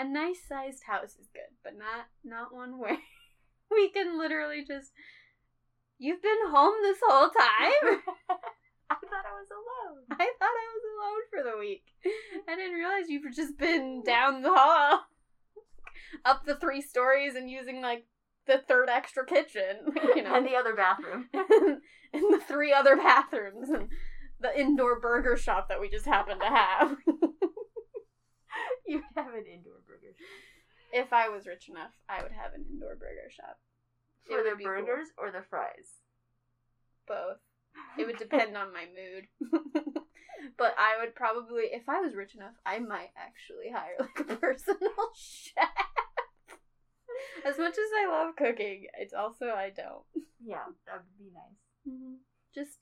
a nice sized house is good, but not not one where we can literally just. You've been home this whole time. I thought I was alone. I thought I was alone for the week. I didn't realize you've just been down the hall, up the three stories, and using like the third extra kitchen, you know, And the other bathroom. and the three other bathrooms, and the indoor burger shop that we just happen to have. you would have an indoor burger. shop. if I was rich enough, I would have an indoor burger shop. It For would the be cool. burgers or the fries? Both. It would depend on my mood. but I would probably, if I was rich enough, I might actually hire like a personal chef. As much as I love cooking, it's also I don't. Yeah, that would be nice. Mm-hmm. Just,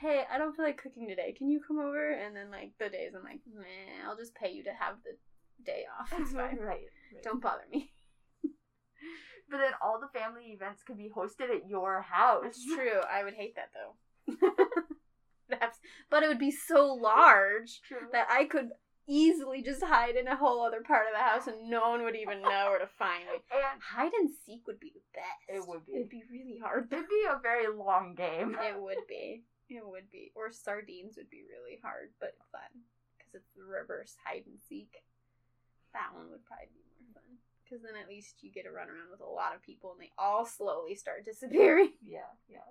hey, I don't feel like cooking today. Can you come over? And then like the days I'm like, meh, I'll just pay you to have the day off. It's mm-hmm. fine. right, right. Don't bother me. But then all the family events could be hosted at your house. That's true. I would hate that though. That's, but it would be so large True. that I could easily just hide in a whole other part of the house and no one would even know where to find me. and Hide and seek would be the best. It would be. It'd be really hard. it'd be a very long game. It would be. It would be. Or sardines would be really hard, but fun. Because it's the reverse hide and seek. That one would probably be more fun. Because then at least you get to run around with a lot of people and they all slowly start disappearing. Yeah, yeah.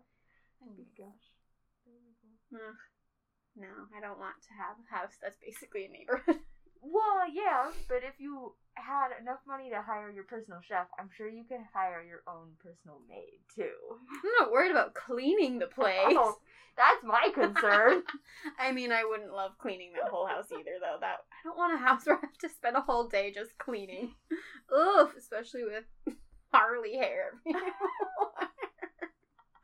Oh my gosh. No, I don't want to have a house that's basically a neighborhood. Well, yeah, but if you had enough money to hire your personal chef, I'm sure you could hire your own personal maid too. I'm not worried about cleaning the place. Oh, that's my concern. I mean, I wouldn't love cleaning that whole house either, though. That I don't want a house where I have to spend a whole day just cleaning. Ugh, especially with Harley hair.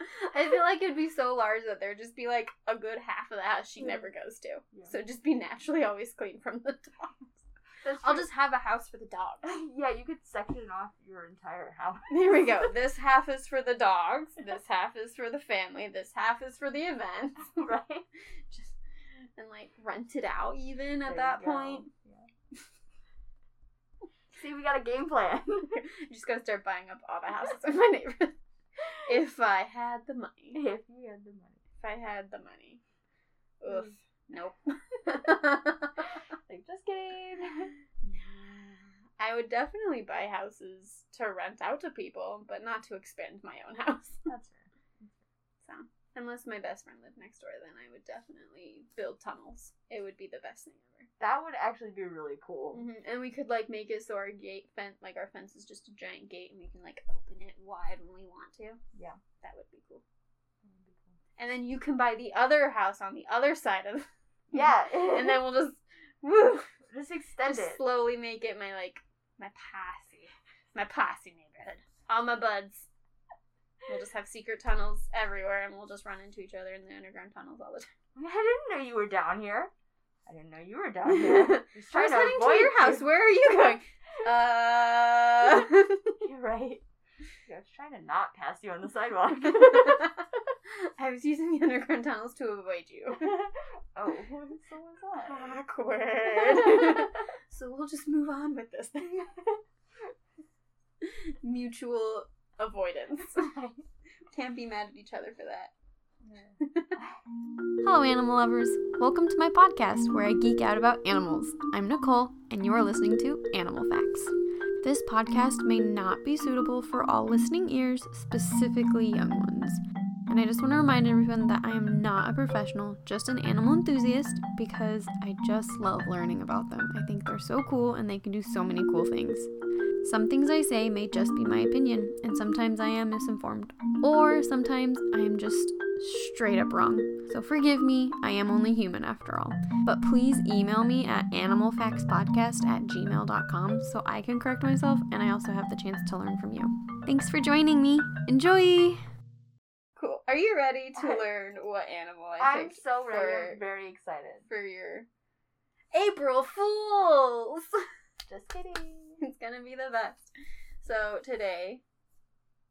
I feel like it'd be so large that there'd just be like a good half of the house she never goes to. Yeah. So just be naturally always clean from the dogs. I'll just have a house for the dogs. yeah, you could section off your entire house. There we go. This half is for the dogs. This half is for the family. This half is for the events. right? Just and like rent it out even at There that point. Yeah. See, we got a game plan. I'm just gonna start buying up all the houses in my neighborhood. If I had the money. if you had the money. If I had the money. Oof. Mm. Nope. Like, just kidding. Nah. I would definitely buy houses to rent out to people, but not to expand my own house. That's fair. Unless my best friend lived next door, then I would definitely build tunnels. It would be the best thing ever. That would actually be really cool. hmm And we could like make it so our gate fence, like our fence, is just a giant gate, and we can like open it wide when we want to. Yeah. That would be cool. And then you can buy the other house on the other side of, Yeah. and then we'll just, woo, just extend just it. slowly make it my like my posse, my posse neighborhood. All my buds. We'll just have secret tunnels everywhere, and we'll just run into each other in the underground tunnels all the time. I didn't know you were down here. I didn't know you were down here. I was heading to your house. you. Where are you going? Uh. You're right. I was trying to not pass you on the sidewalk. I was using the underground tunnels to avoid you. oh, so was I. Awkward. so we'll just move on with this thing. Mutual avoidance. Can't be mad at each other for that. Hello, animal lovers. Welcome to my podcast where I geek out about animals. I'm Nicole, and you are listening to Animal Facts. This podcast may not be suitable for all listening ears, specifically young ones. And I just want to remind everyone that I am not a professional, just an animal enthusiast, because I just love learning about them. I think they're so cool and they can do so many cool things. Some things I say may just be my opinion, and sometimes I am misinformed. Or sometimes I am just straight up wrong. So forgive me, I am only human after all. But please email me at animalfactspodcast at gmail.com so I can correct myself and I also have the chance to learn from you. Thanks for joining me. Enjoy! Cool. Are you ready to I- learn what animal I I'm picked so ready. I'm very excited. for your April Fools? Just kidding. it's gonna be the best. So today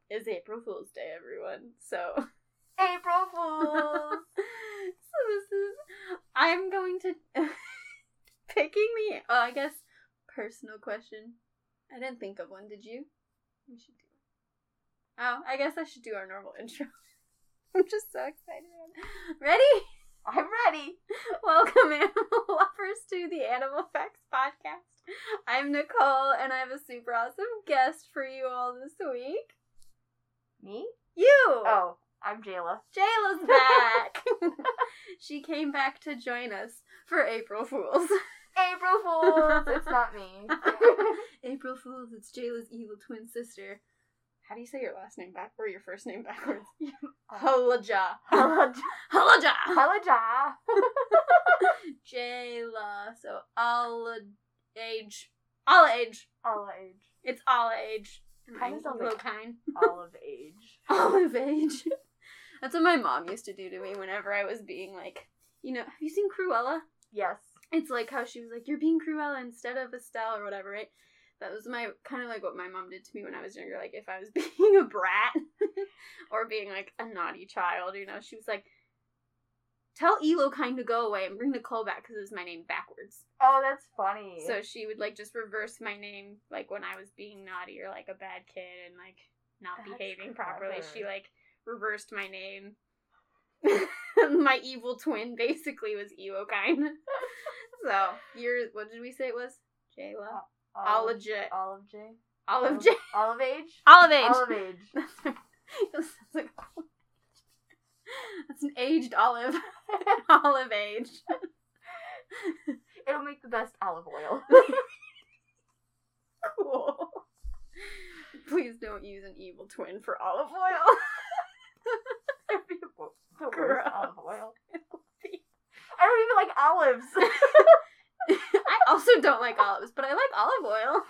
is April Fool's Day, everyone. So April Fools. so this is I'm going to picking the oh, I guess personal question. I didn't think of one. Did you? We should do. Oh, I guess I should do our normal intro. I'm just so excited. Ready? I'm ready. Welcome, animal lovers, to the Animal Facts Podcast. I'm Nicole, and I have a super awesome guest for you all this week. Me? You! Oh, I'm Jayla. Jayla's back! she came back to join us for April Fools. April Fools! it's not me. April Fools, it's Jayla's evil twin sister. How do you say your last name back or your first name backwards? Halaja. Halaja. Halaja. Halaja. Jayla. So all age. All age. All age. It's all age. Kind of sounds like kind. olive age. Olive age. That's what my mom used to do to me whenever I was being like, you know, have you seen Cruella? Yes. It's like how she was like, you're being Cruella instead of Estelle or whatever, right? That was my kind of like what my mom did to me when I was younger. Like if I was being a brat or being like a naughty child, you know, she was like, tell Elo kind to go away and bring Nicole back because it was my name backwards. Oh, that's funny. So she would like just reverse my name like when I was being naughty or like a bad kid and like not That's behaving properly. She like reversed my name. my evil twin basically was Ewokind. so you're what did we say it was? Jayla. Uh, Olive J. Olive J. Olive J. Olive age. Olive age. Olive age. That's right. That sounds like That's an aged olive. olive age. It'll make the best olive oil. Cool. Please don't use an evil twin for olive oil. It'd be the worst olive oil. I don't even like olives. I also don't like olives, but I like olive oil.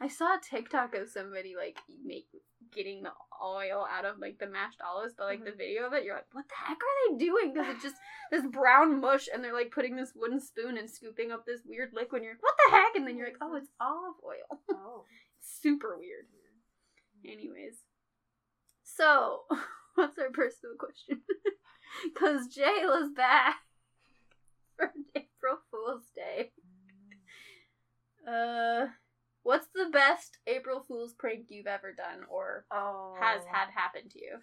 I saw a TikTok of somebody like make getting the oil out of like the mashed olives, but like the mm-hmm. video of it, you're like, what the heck are they doing? Because it's just this brown mush, and they're like putting this wooden spoon and scooping up this weird liquid. And you're like, what the heck? And then you're like, oh, it's olive oil. oh. Super weird. Mm-hmm. Anyways, so what's our personal question? Because Jayla's back for April Fool's Day. Mm-hmm. Uh, what's the best April Fool's prank you've ever done or Oh. has had happen to you?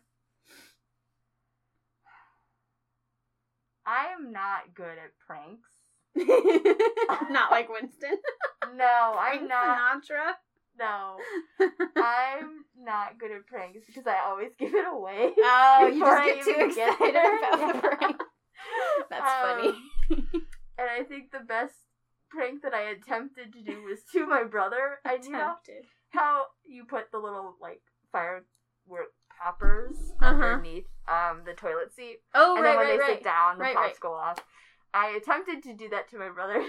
I am not good at pranks. not like Winston. No, I'm not. Sinatra. No, I'm not good at pranks because I always give it away. Oh, you just get too excited there. about the prank. That's funny. Um, and I think the best prank that I attempted to do was to my brother. I know Attempted. how you put the little like firework poppers Uh-huh. underneath um the toilet seat, Oh, and right, then when right, they right. sit down, the Right, pops right. go off. I attempted to do that to my brother,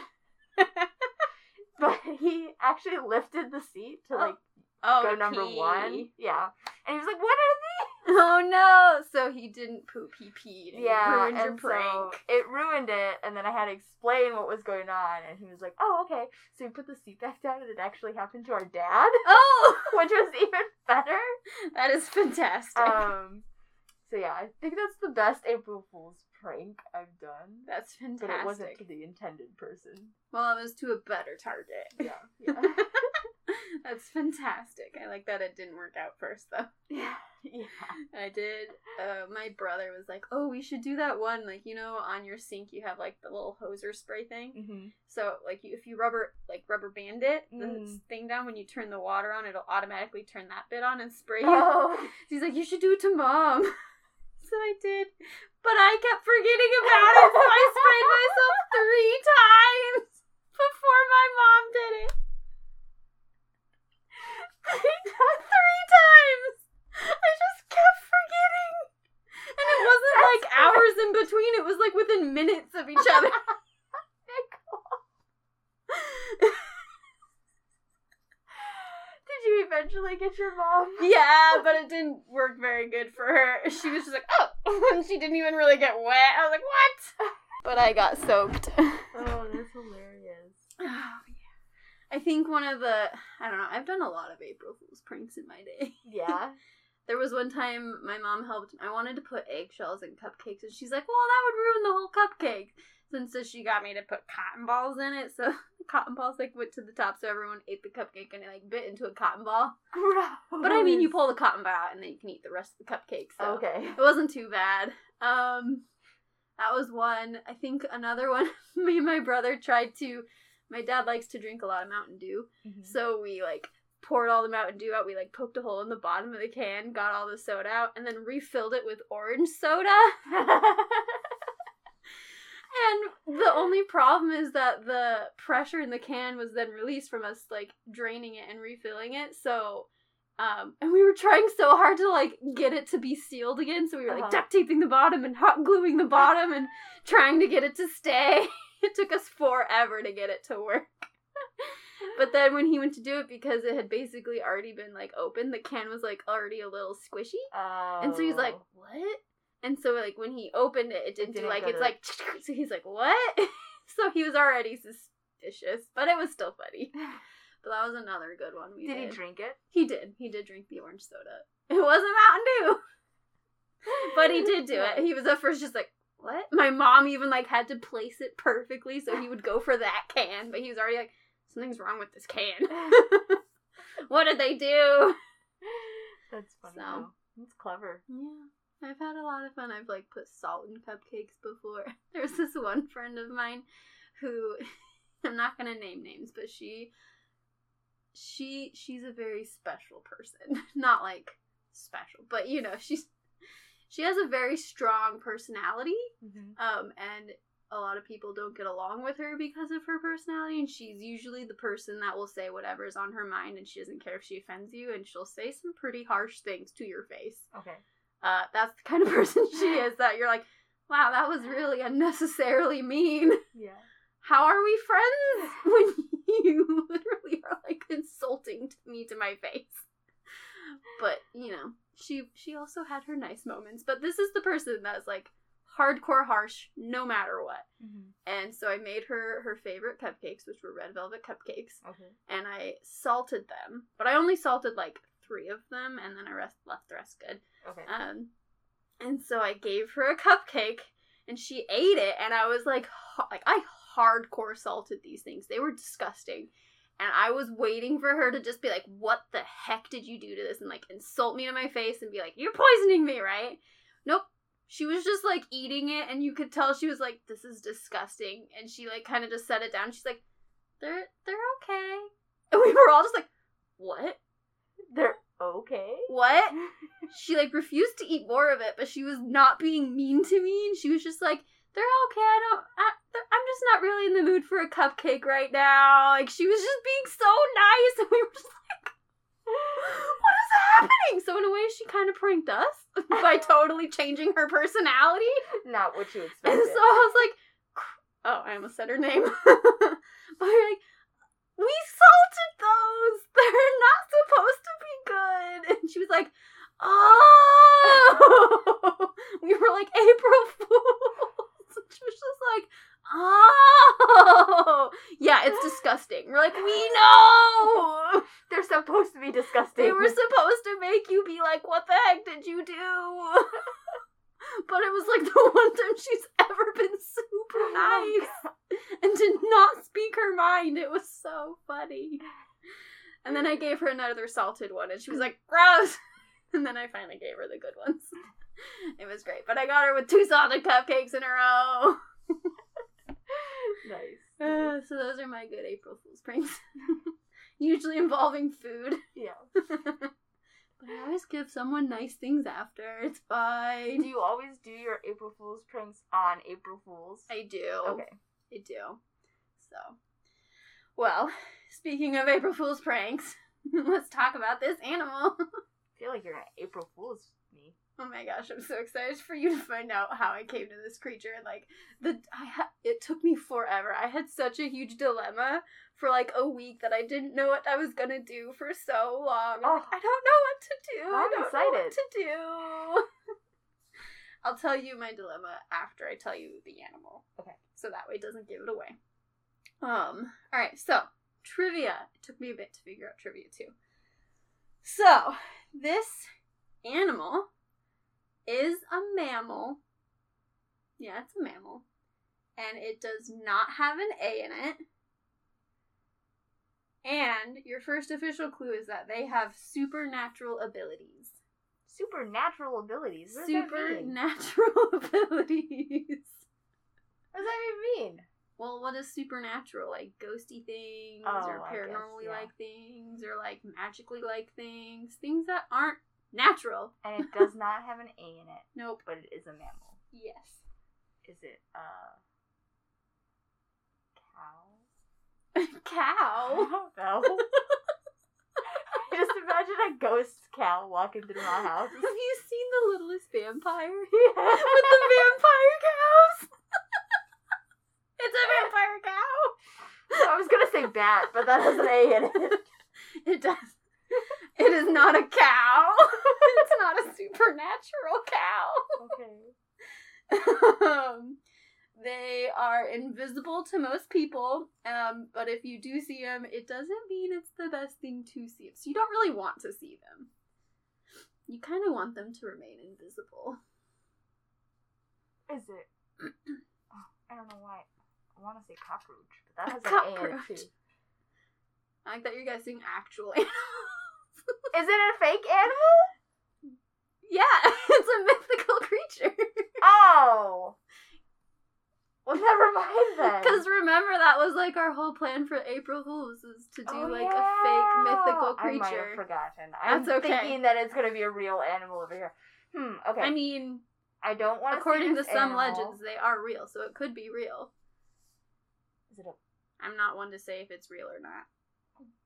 but he actually lifted the seat to Oh, like Oh, go number pee. one. Yeah, and he was like, "What are these?" Oh no! So he didn't poop, he peed. and Yeah, ruined your and prank. so it ruined it, and then I had to explain what was going on, and he was like, "Oh, okay." So we put the seat back down, and it actually happened to our dad, Oh, which was even better. that is fantastic. Um, so yeah, I think that's the best April Fool's prank I've done, That's fantastic. but it wasn't to the intended person. Well, it was to a better target. Yeah, yeah, That's fantastic. I like that it didn't work out first though. yeah, yeah. I did. Uh, my brother was like, "Oh, we should do that one. Like, you know, on your sink you have like the little hoser spray thing. Mm-hmm. So, like, you, if you rubber like rubber band it, the Mm. thing down when you turn the water on, it'll automatically turn that bit on and spray you. Oh, So he's like, you should do it to mom. so I did. But I kept forgetting about it, so I sprayed myself three times before my mom did it. three times! I just kept forgetting. And it wasn't That's like hours in between, it was like within minutes of each other. Did you eventually get your mom? yeah, but it didn't work very good for her. She was just like, oh, and she didn't even really get wet. I was like, what? But I got soaked. Oh, that's hilarious. Oh, yeah. I think one of the I don't know, I've done a lot of April Fool's pranks in my day. Yeah. There was one time my mom helped I wanted to put eggshells in cupcakes and she's like, Well that would ruin the whole cupcake. Since so she got me to put cotton balls in it, so cotton balls like went to the top, so everyone ate the cupcake and it like bit into a cotton ball. Gross. But I mean, you pull the cotton ball out and then you can eat the rest of the cupcake. So Okay. it wasn't too bad. Um, that was one. I think another one. me and my brother tried to. My dad likes to drink a lot of Mountain Dew, Mhm. so we like poured all the Mountain Dew out. We like poked a hole in the bottom of the can, got all the soda out, and then refilled it with orange soda. And the only problem is that the pressure in the can was then released from us like draining it and refilling it. So um and we were trying so hard to like get it to be sealed again. So we were like Uh-huh. duct taping the bottom and hot gluing the bottom and trying to get it to stay. it took us forever to get it to work. But then when he went to do it because it had basically already been like open, the can was like already a little squishy. Oh. And so he's like, oh. "What?" And so like when he opened it, it didn't, do didn't like it's to- like. So he's like, "What?" so he was already suspicious, but it was still funny. But that was another good one. We Did did. he drink it? He did. He did drink the orange soda. It wasn't Mountain Dew, but he did do it. He was at first just like, "What?" My mom even like had to place it perfectly so he would go for that can, but he was already like, "Something's wrong with this can." what did they do? That's funny. So. though. That's clever. Yeah, I've had a lot of fun. I've like put salt in cupcakes before. There's this one friend of mine who I'm not gonna name names, but she she she's a very special person. Not like special, but you know, she's she has a very strong personality. Mm-hmm. Um and a lot of people don't get along with her because of her personality and she's usually the person that will say whatever's on her mind and she doesn't care if she offends you and she'll say some pretty harsh things to your face Okay. uh, that's the kind of person she is that you're like, wow, that was really unnecessarily mean. Yeah. How are we friends when you literally are like insulting to me to my face? But you know, she she also had her nice moments. But this is the person that's like hardcore harsh no matter what. Mm-hmm. And so I made her her favorite cupcakes, which were red velvet cupcakes Okay. and I salted them, but I only salted like three of them, and then I rest left the rest good. Okay. Um, and so I gave her a cupcake, and she ate it, and I was like, ha- like I hardcore salted these things. They were disgusting, and I was waiting for her to just be like, "What the heck did you do to this?" and like insult me to my face and be like, "You're poisoning me, right?" Nope. She was just like eating it, and you could tell she was like, "This is disgusting," and she like kind of just set it down. She's like, "They're they're okay," and we were all just like, "What? They're okay. What?" she like refused to eat more of it, but she was not being mean to me, and she was just like, "They're okay. I don't. I, I'm just not really in the mood for a cupcake right now." Like she was just being so nice, and we were just like, "What is happening?" So in a way, she kind of pranked us by totally changing her personality. Not what you expect. And so I was like, "Oh, I almost said her name." but you're like, "We salted those. They're not supposed to be good." And she was like, "Oh." we were like April Fools. And she was just like, "Oh." Yeah, it's disgusting. We're like, "We know." They're supposed to be disgusting. They were supposed to make you be like, what the heck did you do? but it was like the one time she's ever been super oh nice and did not speak her mind. It was so funny. And then I gave her another salted one and she was like, gross. And then I finally gave her the good ones. It was great. But I got her with two salted cupcakes in a row. Nice. Uh, so those are my good April Fool's pranks. Usually involving food. Yeah. But I always give someone nice things after. It's fine. Do you always do your April Fool's pranks on April Fools? I do. Okay. I do. So, well, speaking of April Fool's pranks, let's talk about this animal. I feel like you're an April Fool's. Oh my gosh, I'm so excited for you to find out how I came to this creature. Like the, I ha- it took me forever. I had such a huge dilemma for like a week that I didn't know what I was gonna do for so long. Oh. like, I don't know what to do. I I'm excited. what to do. I'll tell you my dilemma after I tell you the animal. Okay. So that way it doesn't give it away. Um, alright, so trivia. It took me a bit to figure out trivia too. So, this animal is a mammal. Yeah, it's a mammal. And it does not have an A in it. And your first official clue is that they have supernatural abilities. Supernatural abilities. What does that mean? Supernatural abilities. What does that even mean? Well, what is supernatural? Like ghosty things, Oh, or guess, paranormally yeah. like things, or like magically like things. Things that aren't natural. And it does not have an A in it, Nope. but it is a mammal. Yes. Is it a cow? Cow. I don't know. I just imagine a ghost cow walking through my house. Have you seen the littlest vampire? Yeah. With the vampire cows? it's a vampire cow. I was gonna say bat, but that has an A in it. It does. It is not a cow. it's not a supernatural cow. Okay. um, they are invisible to most people, um, but if you do see them, it doesn't mean it's the best thing to see. So you don't really want to see them. You kind of want them to remain invisible. Is it? Oh, I don't know why. I want to say cockroach, but that has an A it cockroach. I like that you're guessing actual animals. Is it a fake animal? yeah, it's a mythical creature. Oh. Well, never mind then. Because remember, that was like our whole plan for April Fools is to do Oh, like a fake mythical I might creature. have forgotten. I'm That's okay. thinking that it's gonna be a real animal over here. Hmm. Okay. I mean, I don't want to. according to some animal. legends, they are real, so it could be real. is it a I'm not one to say if it's real or not.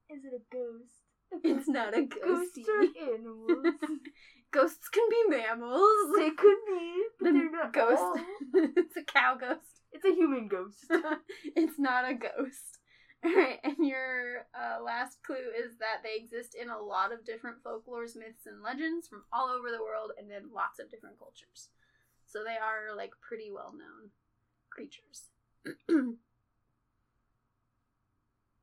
is it a ghost? It's not a Ghosts are animals. Ghosts can be mammals. they could be, but The they're not. ghost. all. it's a cow ghost. It's a human ghost. it's not a ghost. Alright, and your uh, last clue is that they exist in a lot of different folklores, myths, and legends from all over the world and in lots of different cultures. So they are like pretty well known creatures.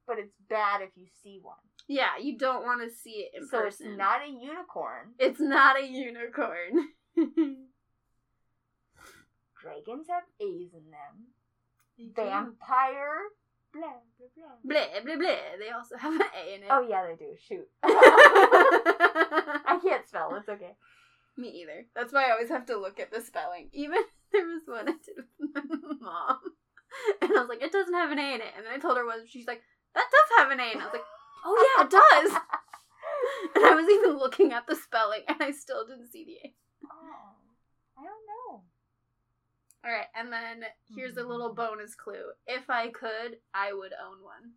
but it's bad if you see one. Yeah, you don't want to see it in person. so person. it's not a unicorn. It's not a unicorn. Dragons have A's in them. They. Vampire. Blah blah blah. Blah blah blah. They also have an A in it. Oh yeah, they do. Shoot. I I can't spell. It's okay. Me either. That's why I always have to look at the spelling. Even there was one I did with my mom, and I was like, "It doesn't have an A in it," and then I told her what she's like, "That does have an A," and I was like, "Oh yeah, it does." and I was even looking at the spelling, and I still didn't see the A. Oh, I don't know. All right, and then here's a little hmm. bonus clue: if I could, I would own one.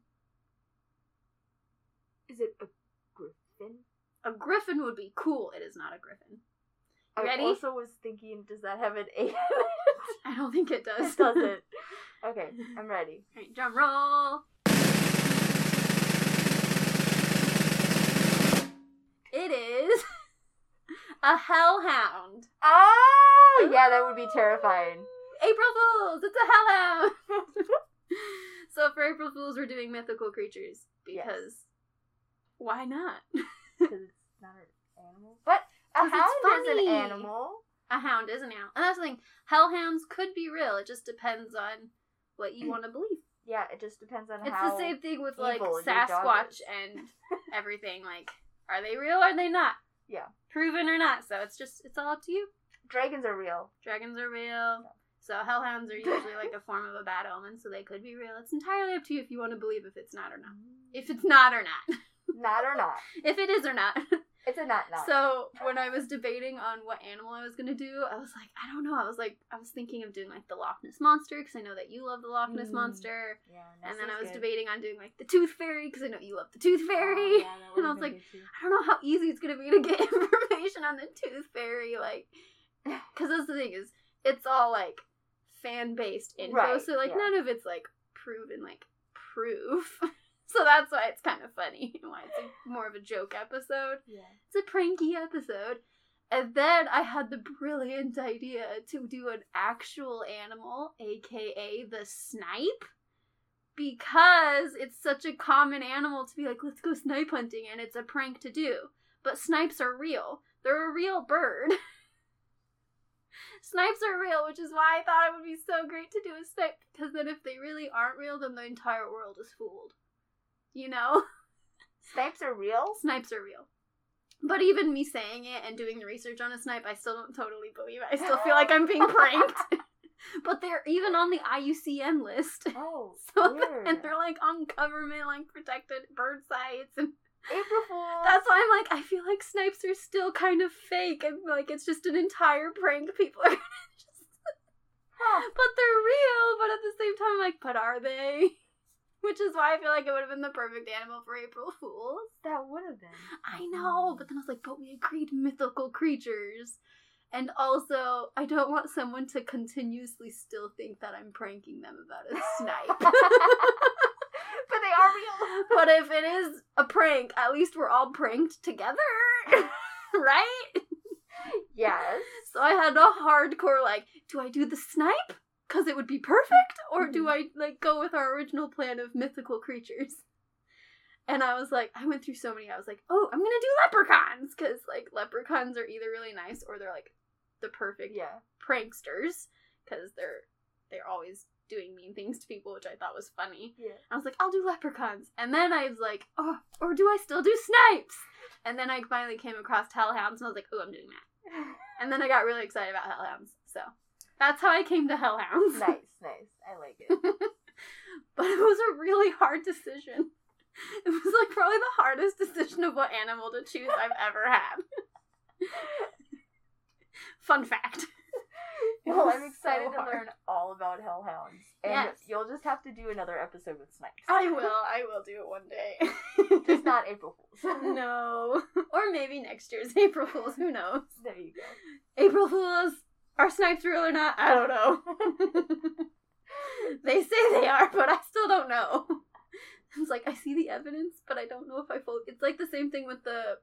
Is it a griffin? A griffin would be cool. It is not a griffin. I Ready? also was thinking, does that have an A? in it? I don't think it does. it doesn't. Okay, I'm ready. All right, drum roll. It is a hellhound. Oh, oh, yeah, that would be terrifying. April Fools! It's a hellhound! so for April Fools, we're doing mythical creatures because Yes. why not? Because it's not an animal. But a hound is an animal. A hound is an animal. And that's the thing. Hellhounds could be real. It just depends on what you want to believe. Yeah, it just depends on It's the same thing with like evil your dog Sasquatch and everything. Like, are they real or are they not? Yeah. Proven or not. So it's just, it's all up to you. Dragons are real. Dragons are real. So hellhounds are usually like a form of a bad omen, so they could be real. It's entirely up to you if you want to believe if it's not or not. If mm. it's not or not. Not or not. if it is or not. It's a not not. So when I was debating on what animal I was gonna do, I was like, I don't know. I was like, I was thinking of doing like the Loch Ness monster because I know that you love the Loch Ness Mm. monster, yeah, and then I was good. debating on doing like the Tooth Fairy because I know you love the Tooth Fairy. Oh, yeah, And I was like. I don't know how easy it's gonna be to get information on the Tooth Fairy, like, because that's the thing is, it's all like fan based info, Right, so like yeah. none of it's like proven like proof. so that's why it's kind of funny and why it's a, more of a joke episode. yeah. It's a pranky episode. And then I had the brilliant idea to do an actual animal, aka the snipe, because it's such a common animal to be like, let's go snipe hunting, and it's a prank to do. But snipes are real, they're a real bird. Snipes are real, which is why I thought it would be so great to do a snipe, because then if they really aren't real, then the entire world is fooled. You know? Snipes are real? Snipes are real. But even me saying it and doing the research on a snipe, I still don't totally believe it. I still feel like I'm being pranked. but they're even on the IUCN list. Oh, So weird. and they're like on government like protected bird sites and April Fools. that's why I'm like I feel like snipes are still kind of fake and like it's just an entire prank. People are gonna just Huh. but they're real, but at the same time I'm like, but are they? Which is why I feel like it would have been the perfect animal for April Fools. That would have been. I know, but then I was like, but we agreed mythical creatures. And also, I don't want someone to continuously still think that I'm pranking them about a snipe. but they are real. but if it is a prank, at least we're all pranked together. right? Yes. So I had a hardcore like, do I do the snipe? Because it would be perfect? Or do mm-hmm. I like go with our original plan of mythical creatures? And I was like, I went through so many. I was like, oh, I'm gonna do leprechauns because like leprechauns are either really nice or they're like the perfect Yeah. pranksters because they're they're always doing mean things to people, which I thought was funny. Yeah. I was like, I'll do leprechauns. And then I was like, oh, or do I still do snipes? And then I finally came across hellhounds and I was like, oh, I'm doing that. And then I got really excited about hellhounds. So that's how I came to hellhounds. nice, nice. I like it. but it was a really hard decision. It was like probably the hardest decision of what animal to choose I've ever had. Fun fact. Well, I'm excited so to learn all about hellhounds. And Yes. you'll just have to do another episode with snipes. I will. I will do it one day. Just not April Fools. no. Or maybe next year's April Fools. Who knows? There you go. April Fools. Are snipes real or not? I don't know. they say they are, but I still don't know. It's like I see the evidence, but I don't know if I fully. It's like the same thing with the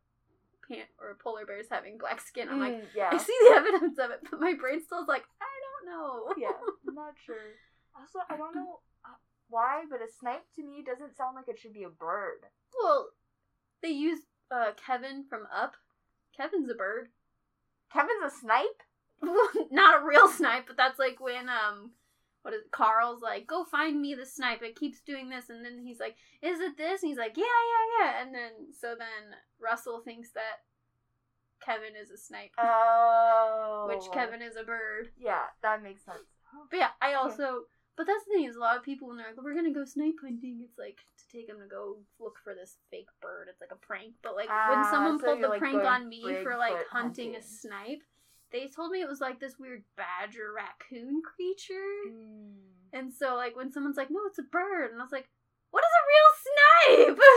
pant or polar bears having black skin. I'm like, Mm, yeah. I see the evidence of it, but my brain still is like, I don't know. yeah, I'm not sure. Also, I don't know uh, why, but a snipe to me doesn't sound like it should be a bird. Well, they use uh, Kevin from Up. Kevin's a bird. Kevin's a snipe? Not a real snipe, but that's like when um what is Carl's like, go find me the snipe. It keeps doing this, and then he's like, is it this? And he's like, yeah, yeah, yeah. And then so then Russell thinks that Kevin is a snipe, Oh. which Kevin is a bird. Yeah, that makes sense. But yeah, I also. But that's the thing is, a lot of people when they're like, "We're gonna go snipe hunting," it's like to take them to go look for this fake bird. It's like a prank. But like when Ah, someone so pulled the like, prank on me for like Bigfoot hunting, a snipe, they told me it was like this weird badger raccoon creature. Mm. And so like when someone's like, "No, it's a bird," and I was like, "What is a real snipe?"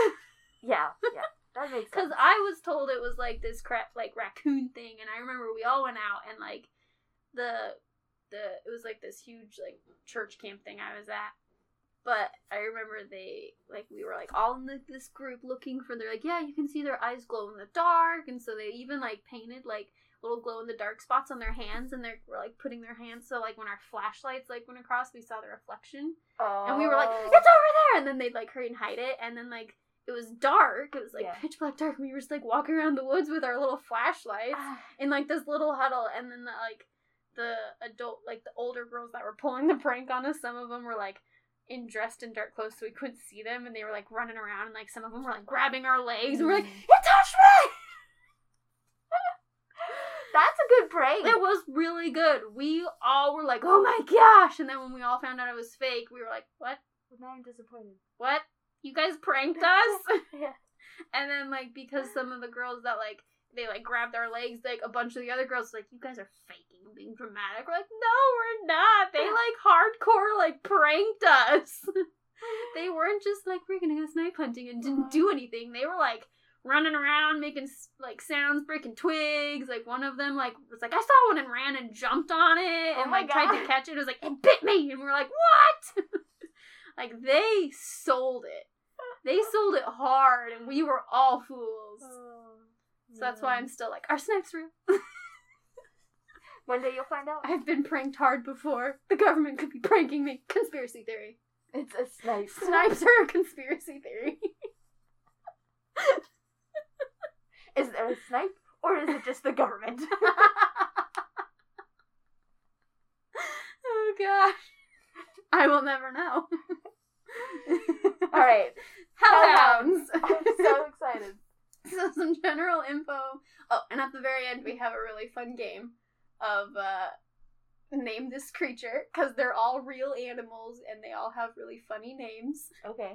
Yeah, yeah. That makes Because. I was told it was like this crap, like raccoon thing, and I remember we all went out and like the the it was like this huge like church camp thing I was at. But I remember they like we were like all in the, this group looking for. They're like, yeah, you can see their eyes glow in the dark, and so they even like painted like little glow in the dark spots on their hands, and they were like putting their hands so like when our flashlights like went across, we saw the reflection, Oh. and we were like, it's over there, and then they'd like hurry and hide it, and then like it was dark, it was like Yeah. pitch black dark, we were just like walking around the woods with our little flashlights Ah, in like this little huddle, and then the, like the adult, like the older girls that were pulling the prank on us, some of them were like in dressed in dark clothes so we couldn't see them, and they were like running around, and like some of them were like grabbing our legs, and we're like, Mm. it touched me. That's a good prank. It was really good. We all were like, "Oh my gosh!" And then when we all found out it was fake, we were like, "What? now I'm disappointed. What? You guys pranked us?" yeah. and then like because some of the girls that like they like grabbed our legs, like a bunch of the other girls like, "You guys are faking, being dramatic." We're like, "No, we're not." They like hardcore like pranked us. they weren't just like we're gonna go snipe hunting and didn't do anything. They were like running around making like sounds breaking twigs like one of them like was like i saw one and ran and jumped on it Oh and like tried to catch it. It was like it bit me! And we are like what? Like they sold it. They sold it hard and we were all fools. Oh, so that's why i'm still like our snipes real One day you'll find out. i've been pranked hard before. The government could be pranking me. Conspiracy theory. It's a snipe. snipes are a conspiracy theory Is there a snipe or is it just the government? oh gosh i will never know All right. hellhounds I'm so excited. So some general info. Oh, and at the very end, we have a really fun game of uh, name this creature because they're all real animals and they all have really funny names. Okay.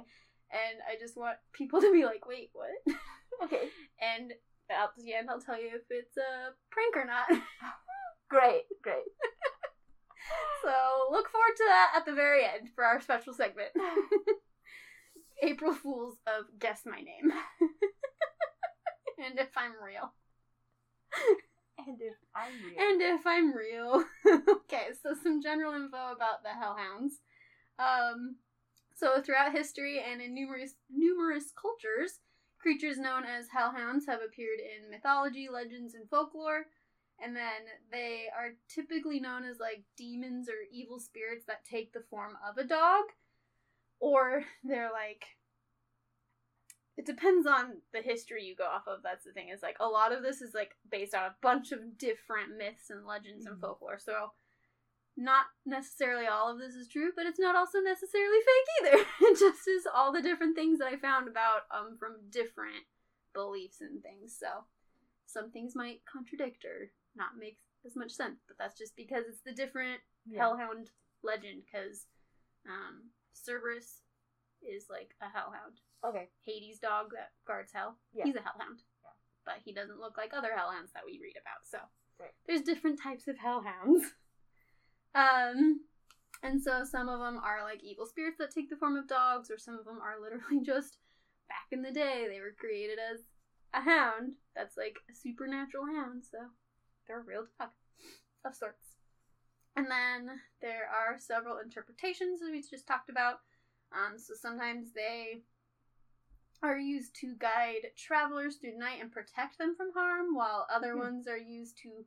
And I just want people to be like, wait, what? Okay. and at the end, I'll tell you if it's a prank or not. Great, great. so look forward to that at the very end for our special segment. April Fools of Guess My Name. and if I'm real. And if I'm real. And if I'm real. okay, so some general info about the Hellhounds. Um, so throughout history and in numerous numerous cultures, creatures known as hellhounds have appeared in mythology, legends, and folklore. And then they are typically known as like demons or evil spirits that take the form of a dog. Or they're like it depends on the history you go off of. That's the thing. Is like a lot of this is like based on a bunch of different myths and legends and Mhm. folklore. So not necessarily all of this is true, but it's not also necessarily fake either. it just is all the different things that I found about um from different beliefs and things. So some things might contradict or not make as much sense, but that's just because it's the different Yeah. hellhound legend. Because um, Cerberus is like a hellhound. Okay. Hades' dog that guards hell. Yeah. He's a hellhound. Yeah. But he doesn't look like other hellhounds that we read about. So Right. there's different types of hellhounds. Um, and so some of them are like evil spirits that take the form of dogs, or some of them are literally just back in the day they were created as a hound that's like a supernatural hound. So they're a real dog of sorts. And then there are several interpretations that we just talked about. Um, so sometimes they are used to guide travelers through the night and protect them from harm, while other Hmm. ones are used to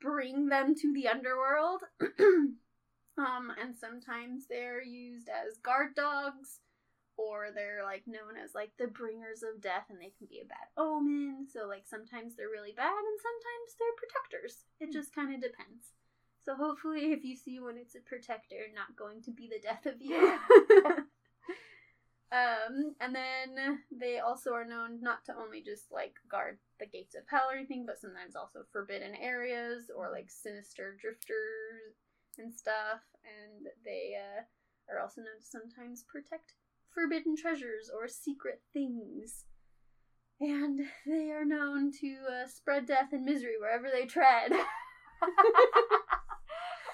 bring them to the underworld. um, and sometimes they're used as guard dogs, or they're like known as like the bringers of death, and they can be a bad omen. So like sometimes they're really bad, and sometimes they're protectors. It Hmm. just kind of depends. So hopefully, if you see one, it's a protector, not going to be the death of you. um, and then they also are known not to only just like guard the gates of hell or anything, but sometimes also forbidden areas or like sinister drifters and stuff. And they uh, are also known to sometimes protect forbidden treasures or secret things. And they are known to uh, spread death and misery wherever they tread.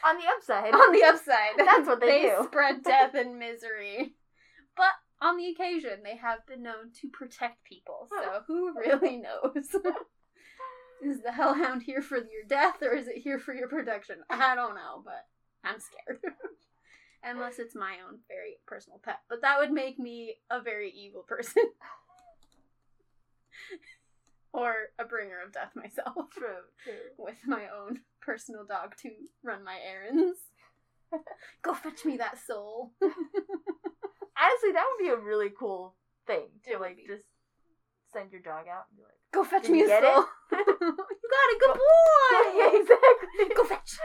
On the upside. on the upside. That's what they do. spread death and misery. On the occasion, they have been known to protect people. So who really knows? is the hellhound here for your death or is it here for your protection? I don't know, but I'm scared. Unless it's my own very personal pet. But that would make me a very evil person. or a bringer of death myself True, true. with my own personal dog to run my errands. Go fetch me that soul. Honestly, that would be a really cool thing to It would like be. just send your dog out and be like, Go fetch Did me you a get soul. you got it, good boy. yeah, exactly. Go fetch.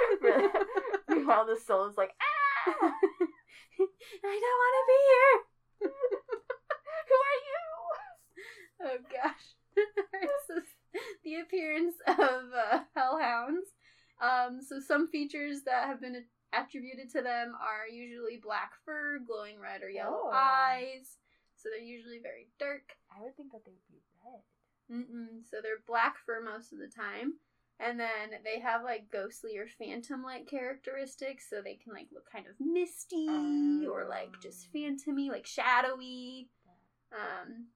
Meanwhile, the soul is like, ah, I don't want to be here. who are you? Oh gosh. this is the appearance of uh, hellhounds. Um, so some features that have been attributed to them are usually black fur, glowing red or yellow Oh. eyes. So they're usually very dark. I would think that they would be red. Mm-mm. So they're black fur most of the time. And then they have like ghostly or phantom like characteristics. So they can like look kind of misty or like just Oh. phantomy, like shadowy. Um,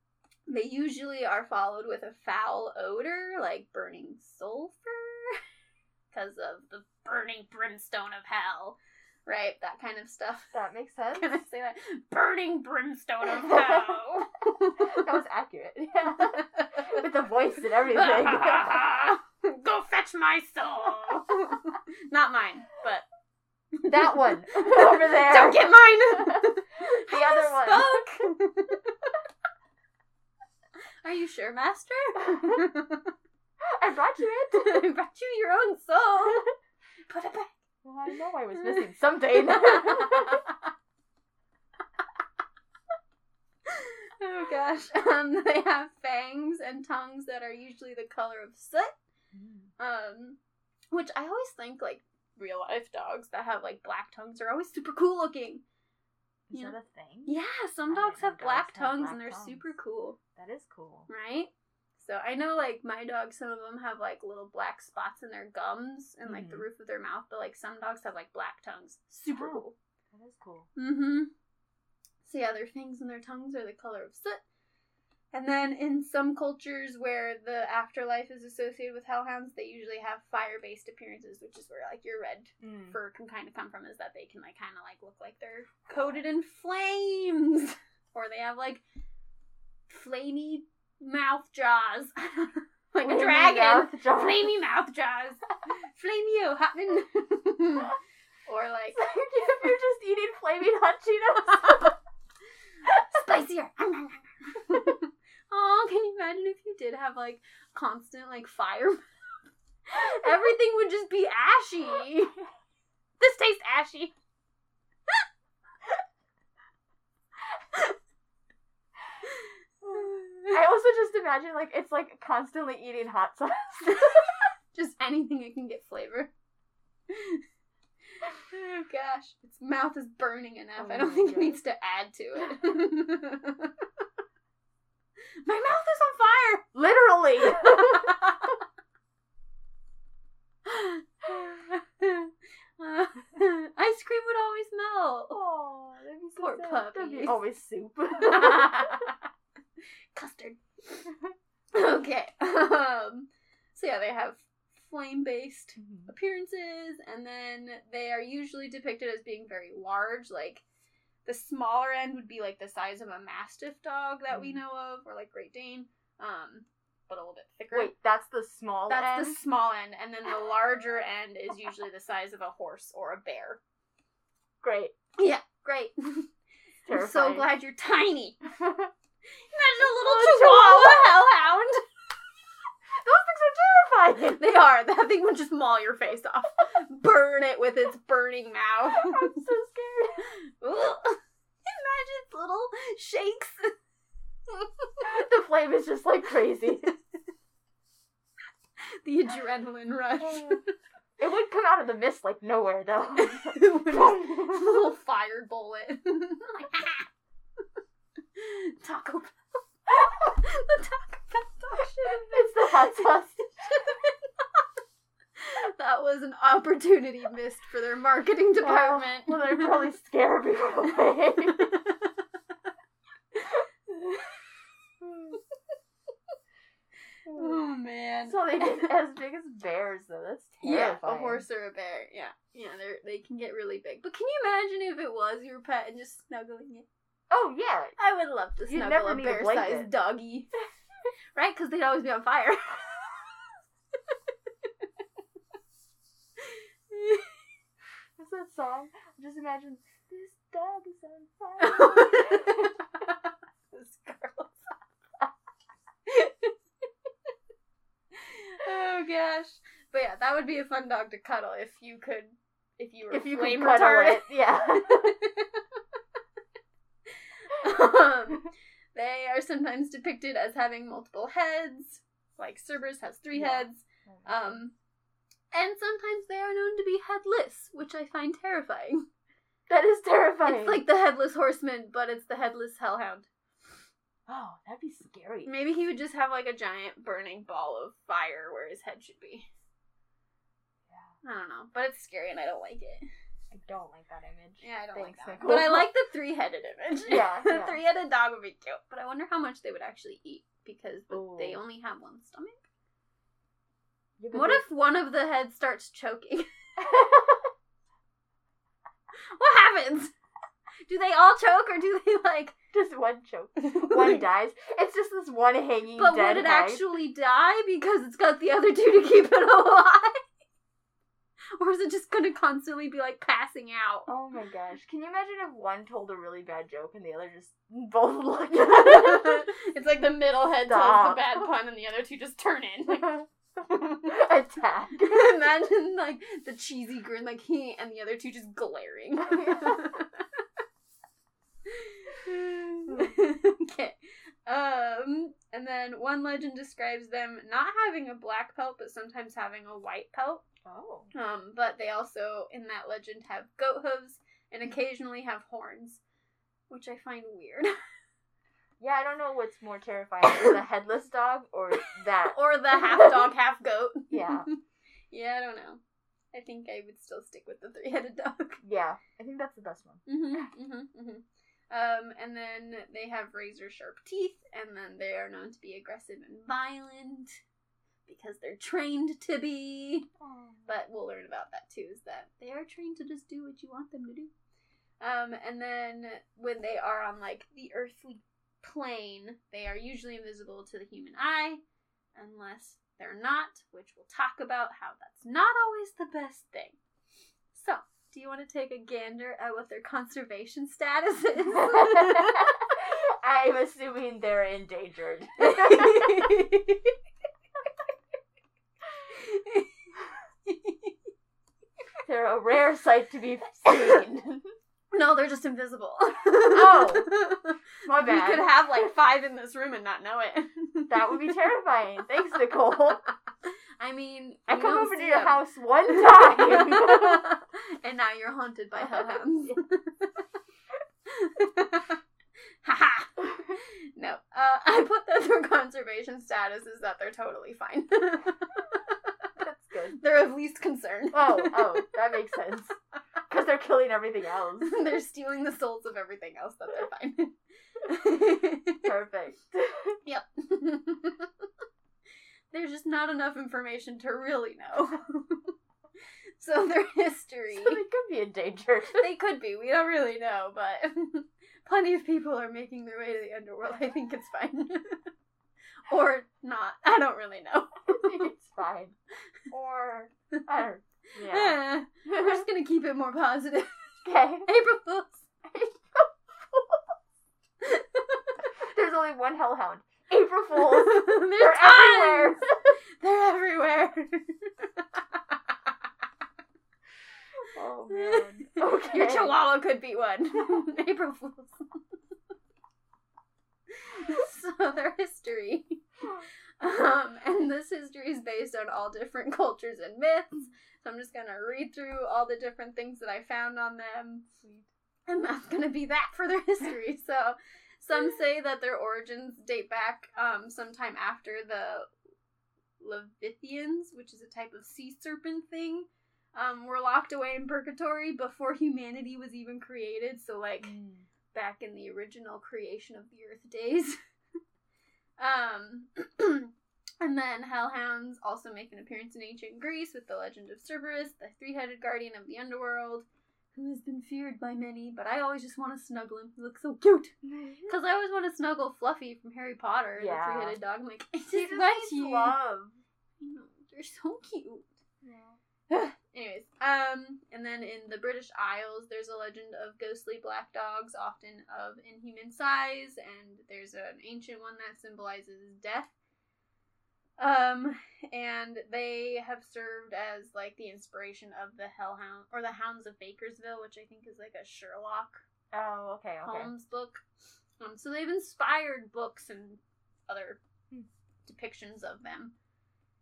they usually are followed with a foul odor, like burning sulfur, because of the burning brimstone of hell, right? That kind of stuff. That makes sense. Can I say that? Burning brimstone of hell. that was accurate. Yeah. With the voice and everything. Go fetch my soul. Not mine, but that one over there. Don't get mine. the other one. Spoke. Are you sure, Master? I brought you it. I brought you your own soul. Put it back. Well, I know I was missing something. oh oh gosh. Um, they have fangs and tongues that are usually the color of soot. Um, which I always think like real life dogs that have like black tongues are always super cool looking. Is You that know? a thing? Yeah, some dogs have black dogs have tongues black and they're tongues. super cool, That is cool. right? So I know like my dogs, some of them have like little black spots in their gums and like the Mhm. roof of their mouth, but like some dogs have like black tongues. Super Oh. cool. That is cool. Mm-hmm. So yeah, their fangs and their tongues are the color of soot. And then in some cultures where the afterlife is associated with hellhounds, they usually have fire-based appearances, which is where like your red Mm. fur can kind of come from, is that they can like kind of like look like they're coated in flames, or they have like flamey mouth jaws, like a dragon. mouth jaws. Flamey mouth jaws, flamey happening, or like if you're just eating flaming hot Cheetos. spicier. oh, can you imagine if you did have like constant like fire? Everything would just be ashy. This tastes ashy. I also just imagine like it's like constantly eating hot sauce. just anything that can get flavor. oh gosh, its mouth is burning enough. Oh I don't think it needs to add to it. my mouth is on fire. Literally. Uh, ice cream would always melt. Oh, that'd be so Poor sad. That'd be always soup. Custard. okay. Um, so yeah, they have flame-based appearances, and then they are usually depicted as being very large. Like the smaller end would be like the size of a mastiff dog that we Mm. know of, or like Great Dane, um, but a little bit thicker. Wait, that's the small That's end? the small end, and then the larger end is usually the size of a horse or a bear. Great. Yeah, great. I'm so glad you're tiny. Imagine a little oh, Little chihuahua hellhound. Those things are terrifying. They are. That thing would just maul your face off, burn it with its burning mouth. I'm so scared. Imagine its little shakes. The flame is just like crazy. the adrenaline rush. It would come out of the mist like nowhere though. It would just- a little fire bullet. Taco Bell. the Taco Bell dog should have been it's the hot sauce. That was an opportunity missed for their marketing department. Well, they're probably scared people away. oh man. so they get as big as bears though. That's terrifying. yeah, a horse or a bear. Yeah, yeah, they they can get really big. But can you imagine if it was your pet and just snuggling it? Oh yeah. I would love to You'd snuggle never a need a bear-sized blanket. doggy, right? Because they'd always be on fire. What's that song? Just imagine this dog is on fire. this girl. oh gosh, but yeah, that would be a fun dog to cuddle if you could, if you were if you flame could cuddle retardant. it, yeah. Um, they are sometimes depicted as having multiple heads, like Cerberus has three Yeah. heads. Um, and sometimes they are known to be headless, which I find terrifying. that is terrifying. It's like the headless horseman, but it's the headless hellhound. oh, that'd be scary. Maybe he would just have like a giant burning ball of fire where his head should be. Yeah. I don't know, but it's scary and I don't like it. I don't like that image. Yeah, I don't Thanks, like that. Nicole. But I like the three-headed image. Yeah, the yeah. three-headed dog would be cute. But I wonder how much they would actually eat because Ooh. they only have one stomach. Yeah, What they- if one of the heads starts choking? what happens? Do they all choke or do they like? just one choke? One dies. It's just this one hanging But dead would it head. actually die because it's got the other two to keep it alive? Or is it just gonna constantly be like passing out? Oh my gosh. Can you imagine if one told a really bad joke and the other just both looked at it? it's like the middle head tells the bad pun and the other two just turn in. Like, Attack. imagine like the cheesy grin, like he and the other two just glaring. okay. Um, and then one legend describes them not having a black pelt, but sometimes having a white pelt. Oh. Um, but they also, in that legend, have goat hooves and occasionally have horns, which I find weird. Yeah, I don't know what's more terrifying, the headless dog or that. or the half dog, half goat. Yeah. yeah, I don't know. I think I would still stick with the three headed dog. Yeah, I think that's the best one. Mm-hmm, mm-hmm, mm-hmm. Um, and then they have razor sharp teeth, and then they are known to be aggressive and violent because they're trained to be. But we'll learn about that too, is that they are trained to just do what you want them to do. Um, and then when they are on like the earthly plane, they are usually invisible to the human eye, unless they're not, which we'll talk about how that's not always the best thing. So, do you want to take a gander at what their conservation status is? I'm assuming they're endangered. they're a rare sight to be seen. no, they're just invisible. Oh, My we bad. could have like five in this room and not know it. That would be terrifying. Thanks, Nicole. I mean, I come over to your your 'em. house one time. and now you're haunted by hellhounds. Haha. no, uh, I put that their conservation status is that they're totally fine. Good. they're of least concern. Oh, oh, that makes sense. Because they're killing everything else. they're stealing the souls of everything else that they're fine. Perfect. yep. There's just not enough information to really know. so their history. So they could be endangered. they could be. We don't really know, but plenty of people are making their way to the underworld. I think it's fine. or not. I don't really know. I think it's fine. Or, I don't Yeah. Eh, We're just gonna keep it more positive. Okay. April Fools. There's only one hellhound. April Fools. There's They're everywhere. They're everywhere. Oh man. Okay. Your chihuahua could be one. April Fools. so their history. Um, and this history is based on all different cultures and myths. So I'm just gonna read through all the different things that I found on them. And that's gonna be that for their history. So some say that their origins date back um, sometime after the Leviathans, which is a type of sea serpent thing, um, were locked away in purgatory before humanity was even created. So like Mm. Back in the original creation of the Earth days. um, and then hellhounds also make an appearance in ancient Greece with the legend of Cerberus, the three-headed guardian of the underworld, who has been feared by many. But I always just want to snuggle him. He looks so cute. Because I always want to snuggle Fluffy from Harry Potter, Yeah. the three-headed dog. I'm like, I just, He just want you. love. I know, They're so cute. Anyways, um, and then in the British Isles, there's a legend of ghostly black dogs, often of inhuman size, and there's an ancient one that symbolizes death. Um, and they have served as like the inspiration of the Hellhound or the Hounds of Bakersville, which I think is like a Sherlock Oh, okay, okay. Holmes book. Um, so they've inspired books and other Hmm. depictions of them.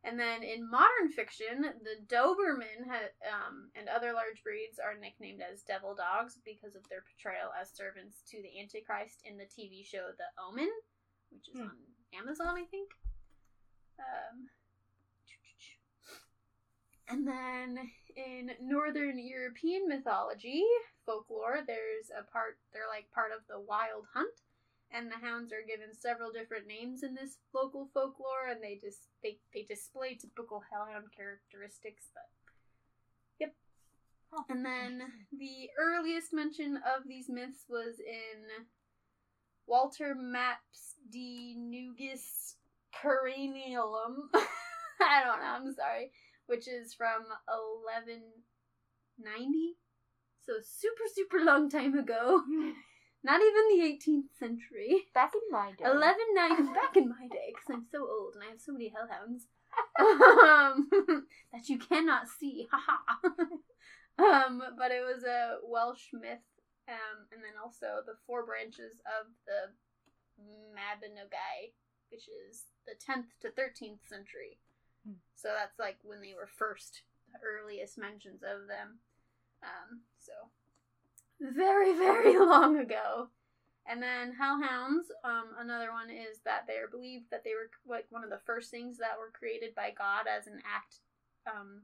And then in modern fiction, the Doberman ha- um, and other large breeds are nicknamed as devil dogs because of their portrayal as servants to the Antichrist in the TV show The Omen, which is Hmm. on Amazon, I think. Um, and then in Northern European mythology, folklore, there's a part, they're like part of the wild hunt and the hounds are given several different names in this local folklore and they just they, they display typical hellhound characteristics but yep. Huh, and then the earliest mention of these myths was in walter maps de nugis cranialum i don't know i'm sorry. Which is from 1190 so super super long time ago not even the 18th century Back in my day. 1190 back in my day because i'm so old and i have so many hellhounds um, that you cannot see haha um but it was a welsh myth um and then also the four branches of the Mabinogi, which is the 10th to 13th century. Hmm. So that's like when they were first, the earliest mentions of them. Um, so very, very long ago. And then hellhounds, um, another one is that they're believed that they were like one of the first things that were created by God as an act, um,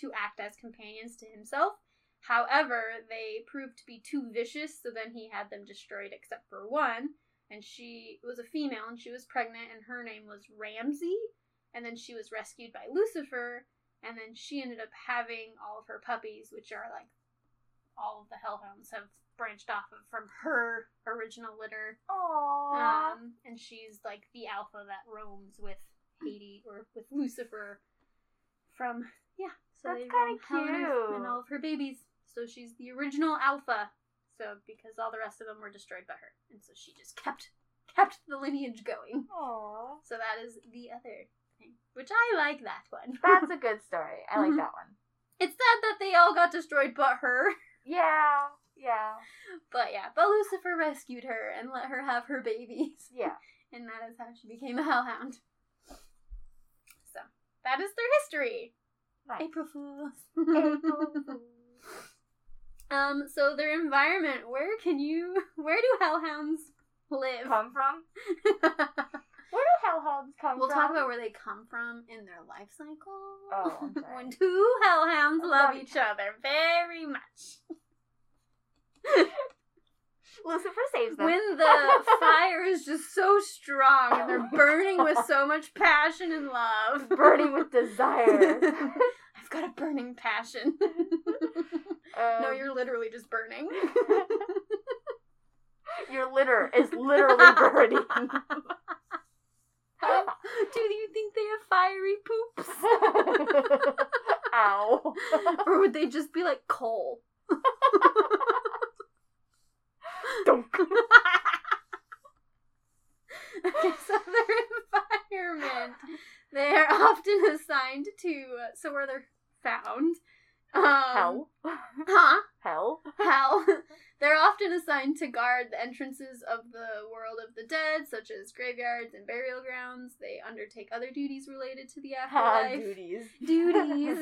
to act as companions to himself. However, they proved to be too vicious, so then he had them destroyed except for one. And she was a female and she was pregnant, and her name was Ramsey. And then she was rescued by Lucifer, and then she ended up having all of her puppies, which are like all of the hellhounds have branched off of from her original litter. Aww. Um, and she's like the alpha that roams with Hades or with Lucifer from yeah. So That's they kinda roam Hell on Earth cute. and all of her babies. So she's the original alpha. So because all the rest of them were destroyed by her, and so she just kept kept the lineage going. Aww. So that is the other thing, which I like that one. That's a good story. I like Mhm. that one. it's sad that they all got destroyed but her. Yeah. Yeah. But yeah, but Lucifer rescued her and let her have her babies. Yeah. And that is how she became a hellhound. So, that is their history. Nice. April Fools. April Fool. um, so their environment, where can you where do hellhounds live? Come from? Hellhounds come we'll from? talk about where they come from in their life cycle. Oh, I'm when two hellhounds love love each other very much. Lucifer saves them. when the fire is just so strong and they're burning with so much passion and love. burning with desire. I've got a burning passion. Um, no, you're literally just burning. Your litter is literally burning. Do you think they have fiery poops? Ow. Or would they just be like coal? Dunk. okay, so their environment. They are often assigned to, uh, so where they're found. Um, Hell. Huh? Hell. Hell. They're often assigned to guard the entrances of the world of the dead, such as graveyards and burial grounds. They undertake other duties related to the afterlife. duties. duties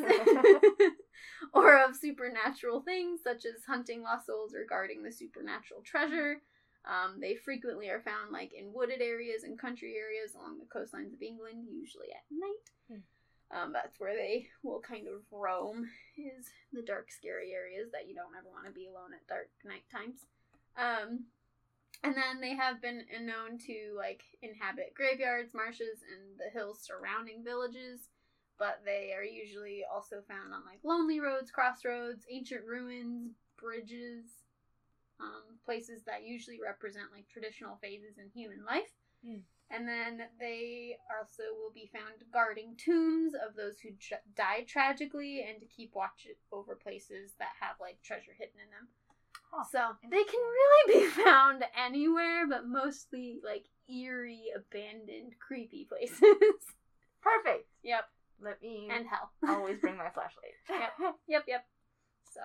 or of supernatural things such as hunting lost souls or guarding the supernatural treasure um, they frequently are found like in wooded areas and country areas along the coastlines of england usually at night um, that's where they will kind of roam is the dark scary areas that you don't ever want to be alone at dark night times um, and then they have been known to like inhabit graveyards marshes and the hills surrounding villages but they are usually also found on like lonely roads, crossroads, ancient ruins, bridges, um, places that usually represent like traditional phases in human life. Hmm. And then they also will be found guarding tombs of those who tr- died tragically and to keep watch over places that have like treasure hidden in them. Huh. So they can really be found anywhere, but mostly like eerie, abandoned, creepy places. Perfect. yep. Let me And hell. always bring my flashlight. Yep. Yep, yep. So,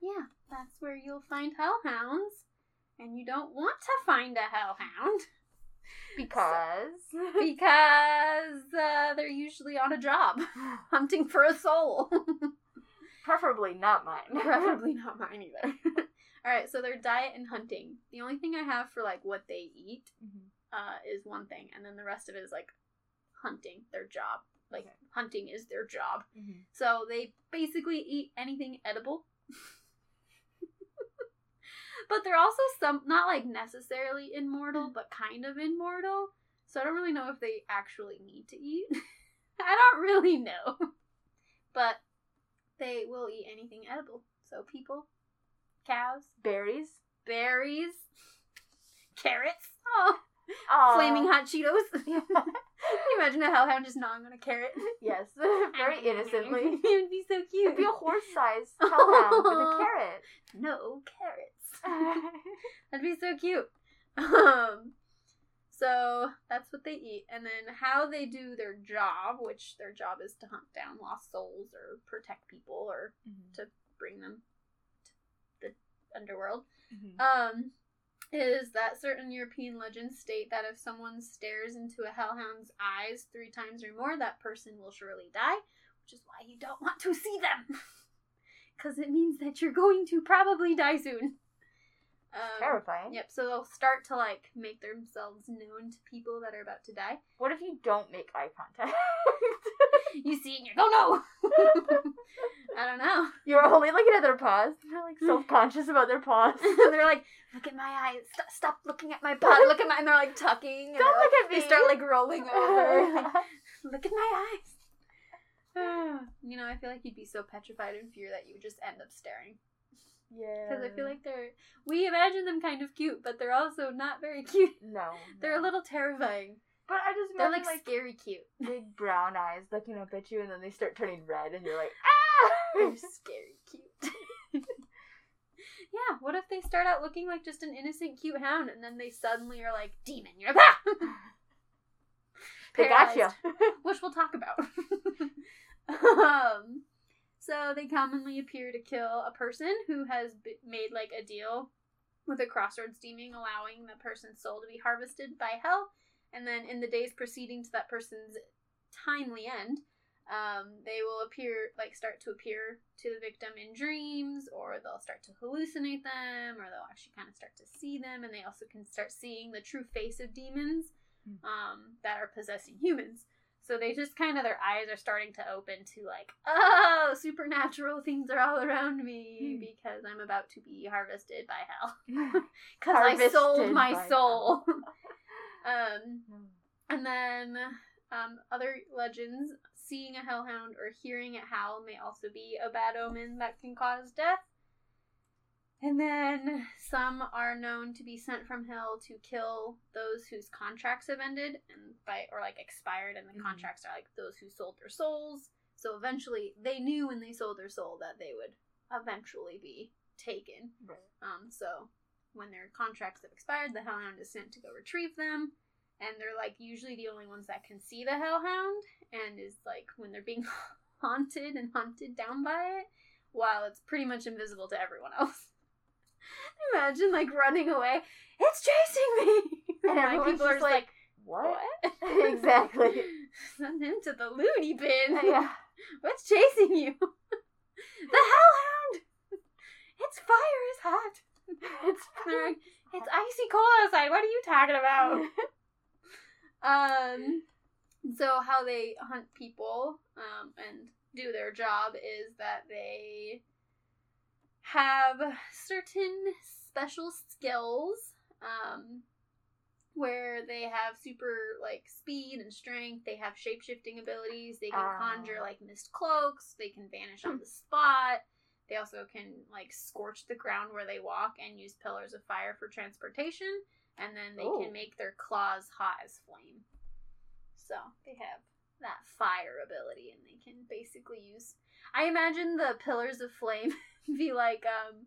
yeah, that's where you'll find hellhounds. And you don't want to find a hellhound Because. because uh, they're usually on a job hunting for a soul. Preferably not mine. Preferably not mine either. Alright, so their diet and hunting. The only thing I have for like what they eat Mhm. uh, is one thing, and then the rest of it is like hunting, their job. Like, Okay. hunting is their job. Mhm. So they basically eat anything edible. But they're also some not like necessarily immortal, mm. but kind of immortal. So I don't really know if they actually need to eat. I don't really know. But they will eat anything edible. So people, cows, Berries. berries, carrots. Oh, Aw. flaming hot Cheetos. Can you imagine a hellhound just gnawing on a carrot? Yes. Very innocently. it would be so cute. It'd be a horse-sized hellhound with a carrot. No carrots. That'd be so cute. Um, so that's what they eat, and then how they do their job, which their job is to hunt down lost souls or protect people or Mhm. to bring them to the underworld. Mhm. Um, is that certain European legends state that if someone stares into a hellhound's eyes three times or more, that person will surely die, which is why you don't want to see them. Because it means that you're going to probably die soon. Um, terrifying. Yep, so they'll start to like make themselves known to people that are about to die. What if you don't make eye contact? you see and you go, no! I don't know. You're only looking at their paws. They're like self conscious about their paws. they're like, look at my eyes. Stop, stop looking at my paw. Look at my. And they're like tucking. Don't look like, at me. They start like rolling over. look at my eyes. you know, I feel like you'd be so petrified in fear that you would just end up staring. Yeah. Because I feel like they're. We imagine them kind of cute, but they're also not very cute. No. They're a little terrifying. But I just they're like, like, scary cute. Big brown eyes looking up at you, and then they start turning red, and you're like, ah! They're scary cute. yeah. What if they start out looking like just an innocent, cute hound, and then they suddenly are like demon? You're like, ah! They got you. which we'll talk about. um, so they commonly appear to kill a person who has b- made like a deal with a crossroads demon, allowing the person's soul to be harvested by hell. And then in the days preceding to that person's timely end, um, they will appear, like, start to appear to the victim in dreams, or they'll start to hallucinate them, or they'll actually kind of start to see them, and they also can start seeing the true face of demons hmm. um, that are possessing humans. So they just kind of, their eyes are starting to open to, like, oh, supernatural things are all around me hmm. because I'm about to be harvested by hell. Because I sold my soul. um, hmm. and then um, other legends seeing a hellhound or hearing it howl may also be a bad omen that can cause death. And then some are known to be sent from hell to kill those whose contracts have ended and by or like expired and the mm-hmm. contracts are like those who sold their souls. So eventually they knew when they sold their soul that they would eventually be taken. Right. Um so when their contracts have expired, the hellhound is sent to go retrieve them and they're like usually the only ones that can see the hellhound and is like when they're being haunted and hunted down by it while it's pretty much invisible to everyone else imagine like running away. It's chasing me! And, and like, people are like, like what, what? exactly. Send him to the loony bin. Yeah. What's chasing you? The hellhound! Its fire is hot. It's like, it's icy cold outside. What are you talking about? Um, so how they hunt people um, and do their job is that they have certain special skills um, where they have super like speed and strength. They have shape shifting abilities. They can conjure ah. like mist cloaks. They can vanish on the spot. They also can like scorch the ground where they walk and use pillars of fire for transportation and then they can make their claws hot as flame. So they have that fire ability, and they can basically use. I imagine the pillars of flame be like um,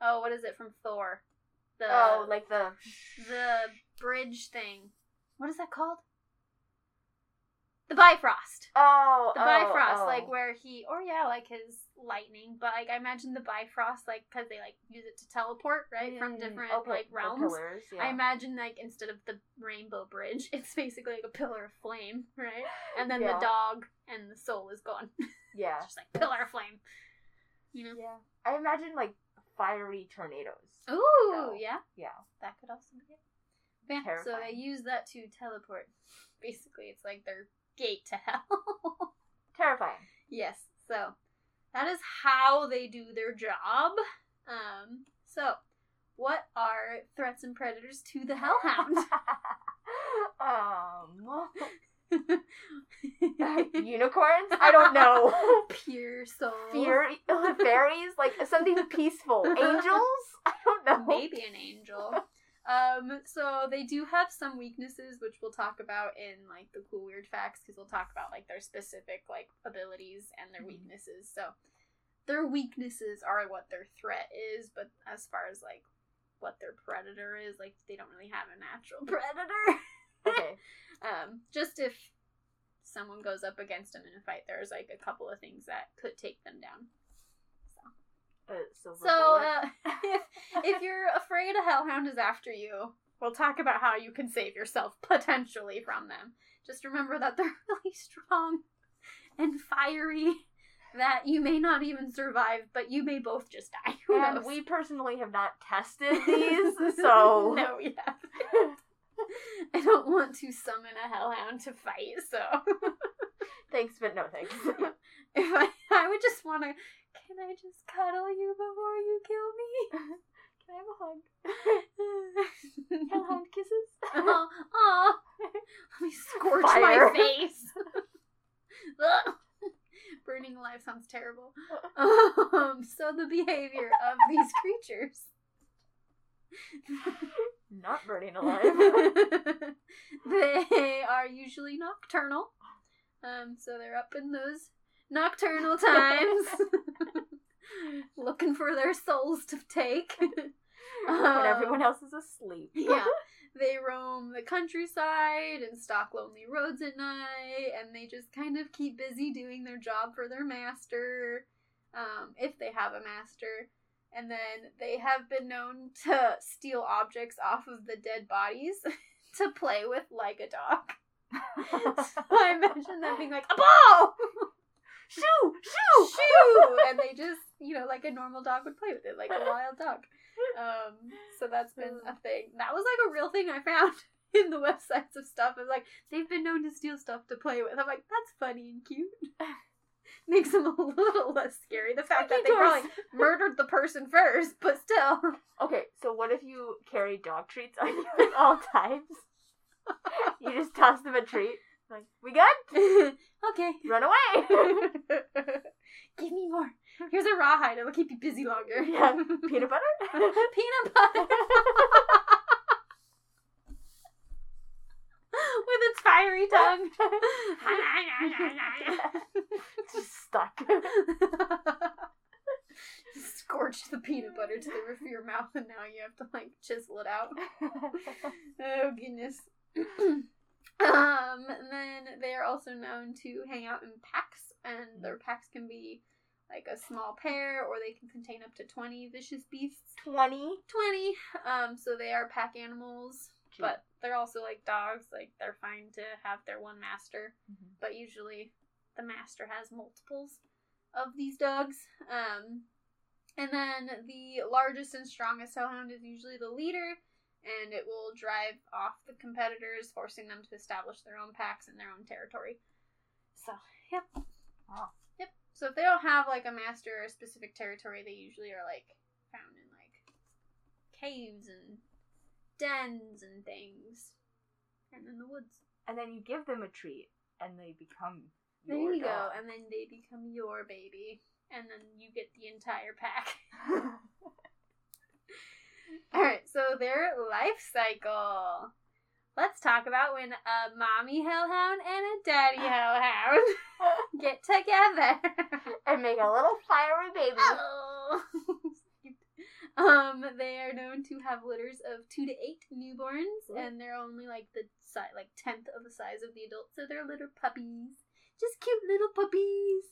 oh, what is it from Thor? The oh, like the the bridge thing. What is that called? The Bifrost. Oh, the oh, Bifrost, oh. like where he, or yeah, like his lightning. But like I imagine the Bifrost, like because they like use it to teleport, right, mm, from different okay, like realms. Pillars, yeah. I imagine like instead of the rainbow bridge, it's basically like a pillar of flame, right? And then yeah. the dog and the soul is gone. Yeah, just like pillar of flame. You know. Yeah, I imagine like fiery tornadoes. Ooh, so, yeah, yeah, that could also be it. Yeah, so they use that to teleport. Basically, it's like they're gate to hell. Terrifying. Yes. So that is how they do their job. Um, so what are threats and predators to the hellhound? um unicorns? I don't know. Pure soul. Fear fairies? Like something peaceful. Angels? I don't know. Maybe an angel. Um, so they do have some weaknesses, which we'll talk about in like the cool weird facts, because we'll talk about like their specific like abilities and their mm-hmm. weaknesses. So their weaknesses are what their threat is, but as far as like what their predator is, like they don't really have a natural predator. okay. Um, just if someone goes up against them in a fight, there's like a couple of things that could take them down. So So, uh, if, if you're afraid a hellhound is after you, we'll talk about how you can save yourself potentially from them. Just remember that they're really strong and fiery, that you may not even survive, but you may both just die. Who and knows? we personally have not tested these, so no, we haven't. I don't want to summon a hellhound to fight, so thanks, but no thanks. if I, I would just want to. Can I just cuddle you before you kill me? Can I have a hug? Hellhound kisses? oh, let me scorch Fire. my face. Burning alive sounds terrible. Um, so the behavior of these creatures. Not burning alive. they are usually nocturnal. Um, so they're up in those nocturnal times, looking for their souls to take. when Um, everyone else is asleep. yeah. They roam the countryside and stalk lonely roads at night, and they just kind of keep busy doing their job for their master, um, if they have a master. And then they have been known to steal objects off of the dead bodies to play with like a dog. so I imagine them being like, a ball! Shoo! Shoo! Shoo! And they just, you know, like a normal dog would play with it, like a wild dog. Um, so that's been a thing. That was like a real thing I found in the websites of stuff. It's like they've been known to steal stuff to play with. I'm like, that's funny and cute. Makes them a little less scary. The fact that they probably murdered the person first, but still. Okay, so what if you carry dog treats on you at all times? you just toss them a treat. Like, we good? okay. Run away! Give me more. Here's a rawhide. It'll keep you busy longer. Yeah, Peanut butter? Peanut butter. With its fiery tongue. It's just stuck. Scorch the peanut butter to the roof of your mouth, and now you have to like chisel it out. Oh goodness. um, and then they are also known to hang out in packs, and their packs can be like a small pair, or they can contain up to twenty vicious beasts. 20. Twenty. Um, so they are pack animals, but they're also like dogs. Like they're fine to have their one master, Mhm. but usually the master has multiples of these dogs. Um, and then the largest and strongest hellhound is usually the leader, and it will drive off the competitors, forcing them to establish their own packs in their own territory. So, yep. Wow. Yep. So if they don't have like a master or a specific territory, they usually are like found in like caves and dens and things, and in the woods. And then you give them a treat, and they become There your you go, and then they become your baby, and then you get the entire pack. All right, so their life cycle. Let's talk about when a mommy hellhound and a daddy hellhound get together. and make a little fiery baby. Oh. um, they are known to have litters of two to eight newborns, Ooh. and they're only like the si- like tenth of the size of the adults, so they're little puppies, just cute little puppies.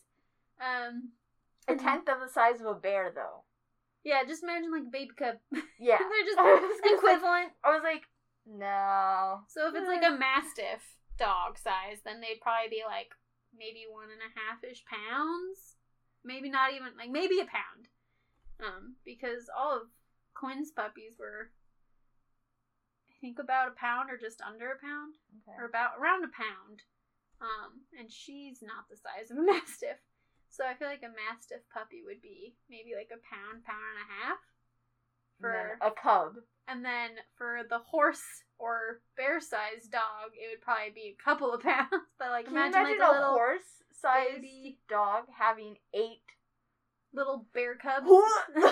Um, A tenth of the size of a bear, though. yeah, just imagine like a baby cub. Yeah. they're just I was gonna say- equivalent. I was like, no. So if it's like a mastiff dog size, then they'd probably be like maybe one and a half ish pounds. Maybe not even like maybe a pound. Um, because all of Quinn's puppies were I think about a pound or just under a pound. Or about around a pound. Um, and she's not the size of a mastiff. So I feel like a mastiff puppy would be maybe like a pound, pound and a half. For a cub. and then for the horse or bear sized dog, it would probably be a couple of pounds. But like Can you imagine, imagine like a a little horse sized baby dog having eight? Little bear cubs. It'd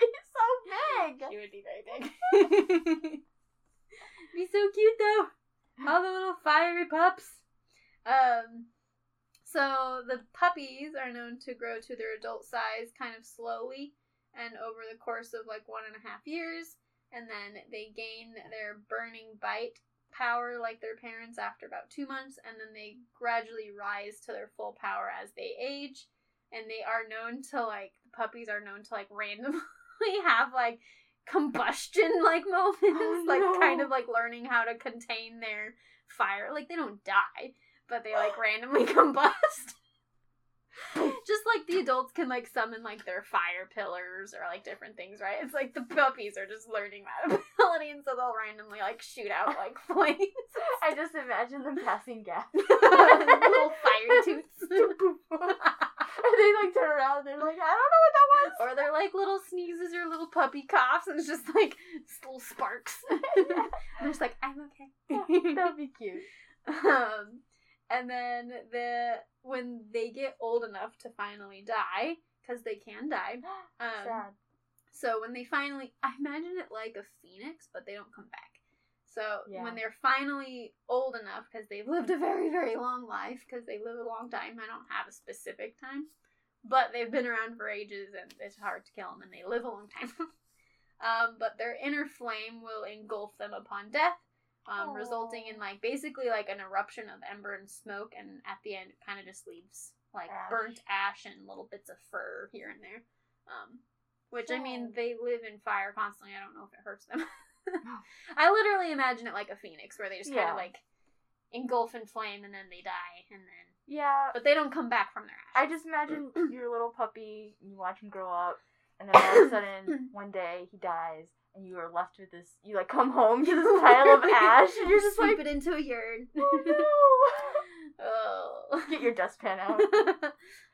be so big. She would be very big. be so cute though. All the little fiery pups. Um so the puppies are known to grow to their adult size kind of slowly and over the course of like one and a half years, and then they gain their burning bite power like their parents after about two months, and then they gradually rise to their full power as they age. And they are known to like puppies are known to like randomly have like combustion like moments, Oh, like no. kind of like learning how to contain their fire. Like they don't die, but they like randomly combust. Just like the adults can like summon like their fire pillars or like different things, right? It's like the puppies are just learning that ability, and so they'll randomly like shoot out like flames, I just imagine them passing gas. little fire toots, and they like turn around and they're like, I don't know what that was. or they're like little sneezes or little puppy coughs, and it's just like little sparks. and they're just like, I'm okay. That'd be cute. um, and then the when they get old enough to finally die, because they can die. Um, Sad. So when they finally, I imagine it like a phoenix, but they don't come back. So Yeah. when they're finally old enough, because they've lived a very, very long life, because they live a long time, I don't have a specific time, but they've been around for ages and it's hard to kill them and they live a long time. um, but their inner flame will engulf them upon death, um, resulting in like basically like an eruption of ember and smoke, and at the end it kind of just leaves like Ash. burnt ash and little bits of fur here and there. Um, which I mean, they live in fire constantly. I don't know if it hurts them. I literally imagine it like a phoenix, where they just kind Yeah. of like engulf in flame and then they die, and then Yeah. but they don't come back from their ashes. I just imagine your little puppy, you watch him grow up, and then all of a sudden, one day, he dies, and you are left with this, you like come home to this pile of ash, and you're just sweep like, it into a urn. oh oh. Get your dustpan out.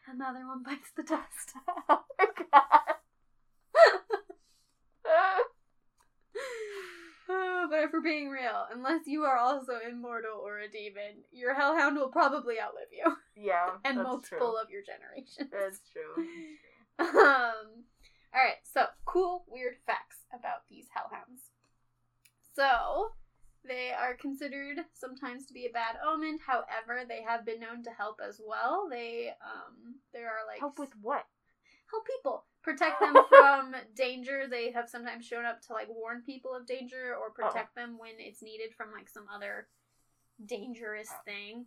Another one bites the dust. oh my god. Oh, but if we're being real, unless you are also immortal or a demon, your hellhound will probably outlive you yeah, and that's multiple true. of your generations. That's true. um, all right, so cool, weird facts about these hellhounds. So, they are considered sometimes to be a bad omen. However, they have been known to help as well. They, um, there are like Help with what? help people protect them from danger they have sometimes shown up to like warn people of danger or protect them when it's needed from like some other dangerous thing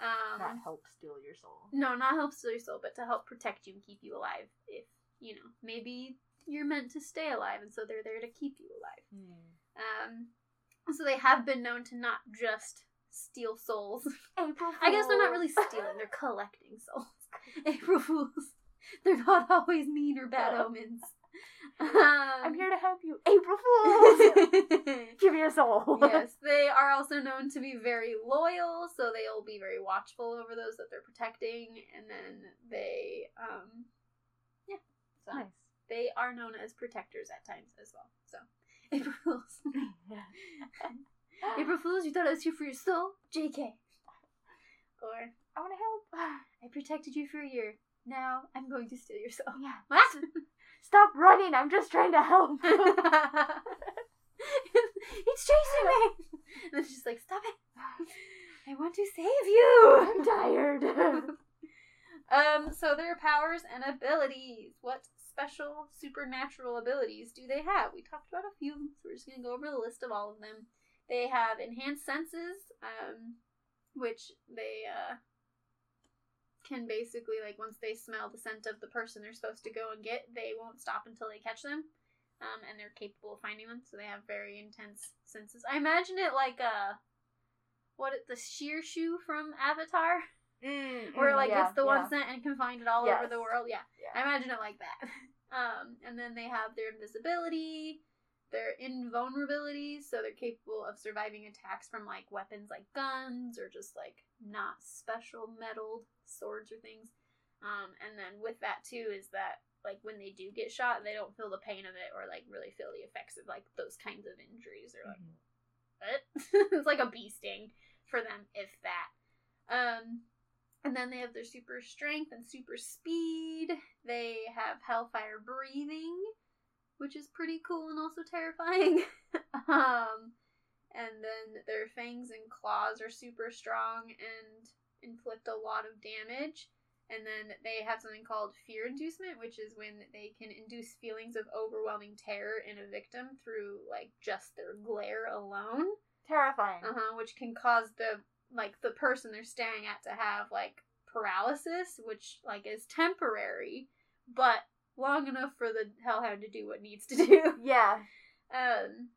um Not help steal your soul. no not help steal your soul but to help protect you and keep you alive if you know maybe you're meant to stay alive and so they're there to keep you alive um so they have been known to not just steal souls April Fools. I guess they're not really stealing, they're collecting souls. April Fools. They're not always mean or bad omens. I'm Um, here to help you. April Fools! Give me a soul. yes, they are also known to be very loyal, so they'll be very watchful over those that they're protecting, and then they, um, yeah, so Nice. they are known as protectors at times as well. So, April Fools. April Fools, you thought I was here for your soul? JK. Or, I want to help. I protected you for a year. Now I'm going to steal your soul. Yeah. What? Stop running. I'm just trying to help. it's chasing me. And it's just like, stop it. I want to save you. I'm tired. um, so their powers and abilities. What special supernatural abilities do they have? We talked about a few so we're just gonna go over the list of all of them. They have enhanced senses, um, which they uh can basically like once they smell the scent of the person they're supposed to go and get, they won't stop until they catch them. Um, and they're capable of finding them, so they have very intense senses. I imagine it like uh what it the shirshu from Avatar, Mm, where mm, like yeah, it's the one yeah. scent and can find it all Yes. over the world. Yeah, Yeah. I imagine it like that. Um, and then they have their invisibility, their invulnerability, so they're capable of surviving attacks from like weapons like guns or just like not special metaled swords or things. Um, and then with that too is that like when they do get shot, they don't feel the pain of it or like really feel the effects of like those kinds of injuries. They're like, Mhm. what? it's like a bee sting for them, if that. Um, and then they have their super strength and super speed. They have hellfire breathing, which is pretty cool and also terrifying. um, and then their fangs and claws are super strong and inflict a lot of damage. And then they have something called fear inducement, which is when they can induce feelings of overwhelming terror in a victim through like just their glare alone. Terrifying. Uh huh. Which can cause the like the person they're staring at to have like paralysis, which like is temporary, but long enough for the hellhound to do what needs to do. Yeah. Um,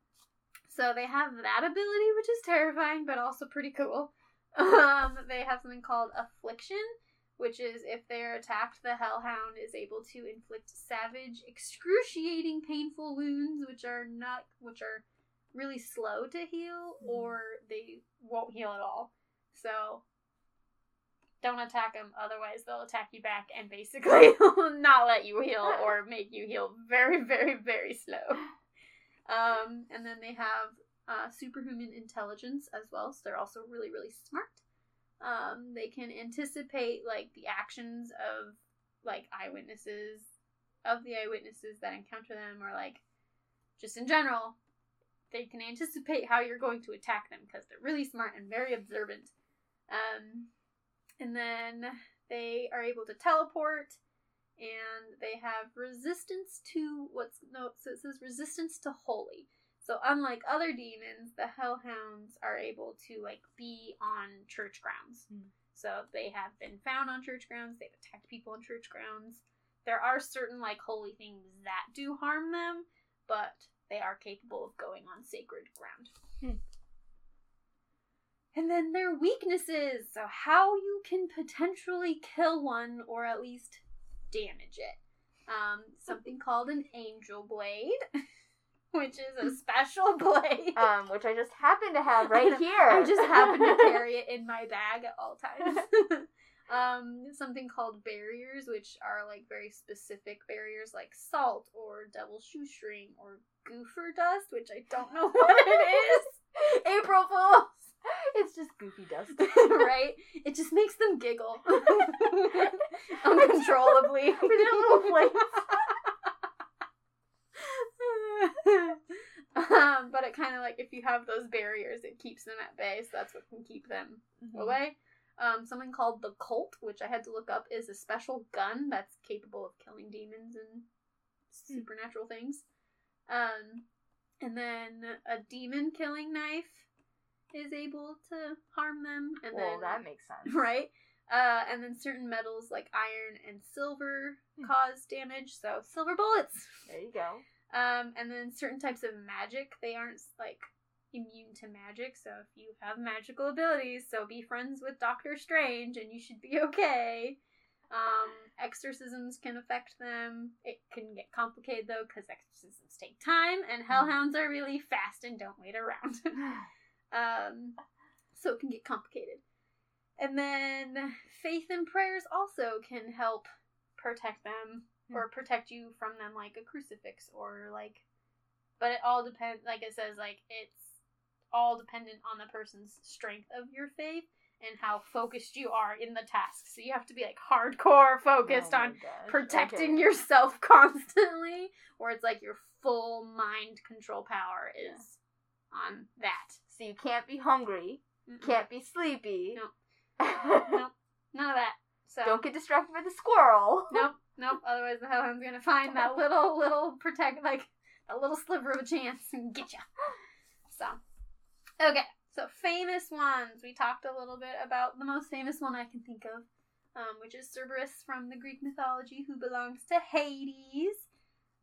so they have that ability, which is terrifying, but also pretty cool. Um, they have something called affliction, which is if they're attacked, the hellhound is able to inflict savage, excruciating, painful wounds, which are not, which are really slow to heal, or they won't heal at all. So don't attack them, otherwise they'll attack you back and basically not let you heal or make you heal very, very, very slow. Um, and then they have uh, superhuman intelligence as well, so they're also really, really smart. Um, they can anticipate like the actions of like eyewitnesses of the eyewitnesses that encounter them, or like just in general, they can anticipate how you're going to attack them because they're really smart and very observant. Um, and then they are able to teleport, and they have resistance to what's no, so it says resistance to holy. So unlike other demons, the hellhounds are able to like be on church grounds. Hmm. So they have been found on church grounds. They've attacked people on church grounds. There are certain like holy things that do harm them, but they are capable of going on sacred ground. Hmm. And then their weaknesses. So how you can potentially kill one or at least damage it. Um, something called an angel blade, which is a special blade. Um, which I just happen to have right here. I just happen to carry it in my bag at all times. um, something called barriers, which are like very specific barriers, like salt or double shoestring or goofer dust, which I don't know what it is. April Fools, It's just goofy dust. right? It just makes them giggle uncontrollably. With their little um, but it kind of like if you have those barriers, it keeps them at bay. So that's what can keep them Mm-hmm. away. Um, something called the Colt, which I had to look up, is a special gun that's capable of killing demons and supernatural things. Um, and then a demon killing knife is able to harm them. And well, then that makes sense. right. Uh, and then certain metals like iron and silver Hmm. cause damage, so silver bullets. There you go. Um, and then certain types of magic, they aren't like immune to magic. So if you have magical abilities, so be friends with Doctor Strange, and you should be okay. Um, exorcisms can affect them. It can get complicated though, because exorcisms take time, and hellhounds are really fast and don't wait around. um, so it can get complicated. And then faith and prayers also can help protect them or protect you from them like a crucifix or like but it all depends like it says like it's all dependent on the person's strength of your faith and how focused you are in the task. So you have to be like hardcore focused Oh on gosh, protecting okay. yourself constantly or it's like your full mind control power is on that So you can't be hungry, Mm-mm. can't be sleepy. Nope. nope none of that so Don't get distracted by the squirrel. nope, nope. Otherwise, the hellhound's gonna find that little, little protect, like a little sliver of a chance and get you. So, okay. So famous ones. We talked a little bit about the most famous one I can think of, um, which is Cerberus from the Greek mythology, who belongs to Hades.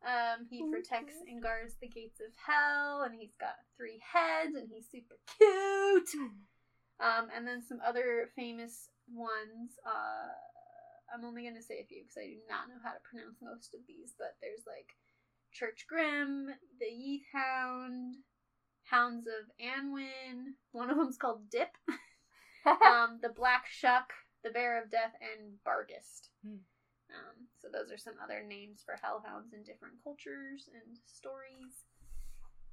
Um, he protects and guards the gates of hell, and he's got three heads, and he's super cute. Um, and then some other famous ones. Uh, I'm only going to say a few because I do not know how to pronounce most of these, but there's like Church Grim, the Yeth Hound, Hounds of Annwn. One of them's called Dip. um, the Black Shuck, the Bear of Death, and Barghest. Hmm. Um, so those are some other names for hellhounds in different cultures and stories.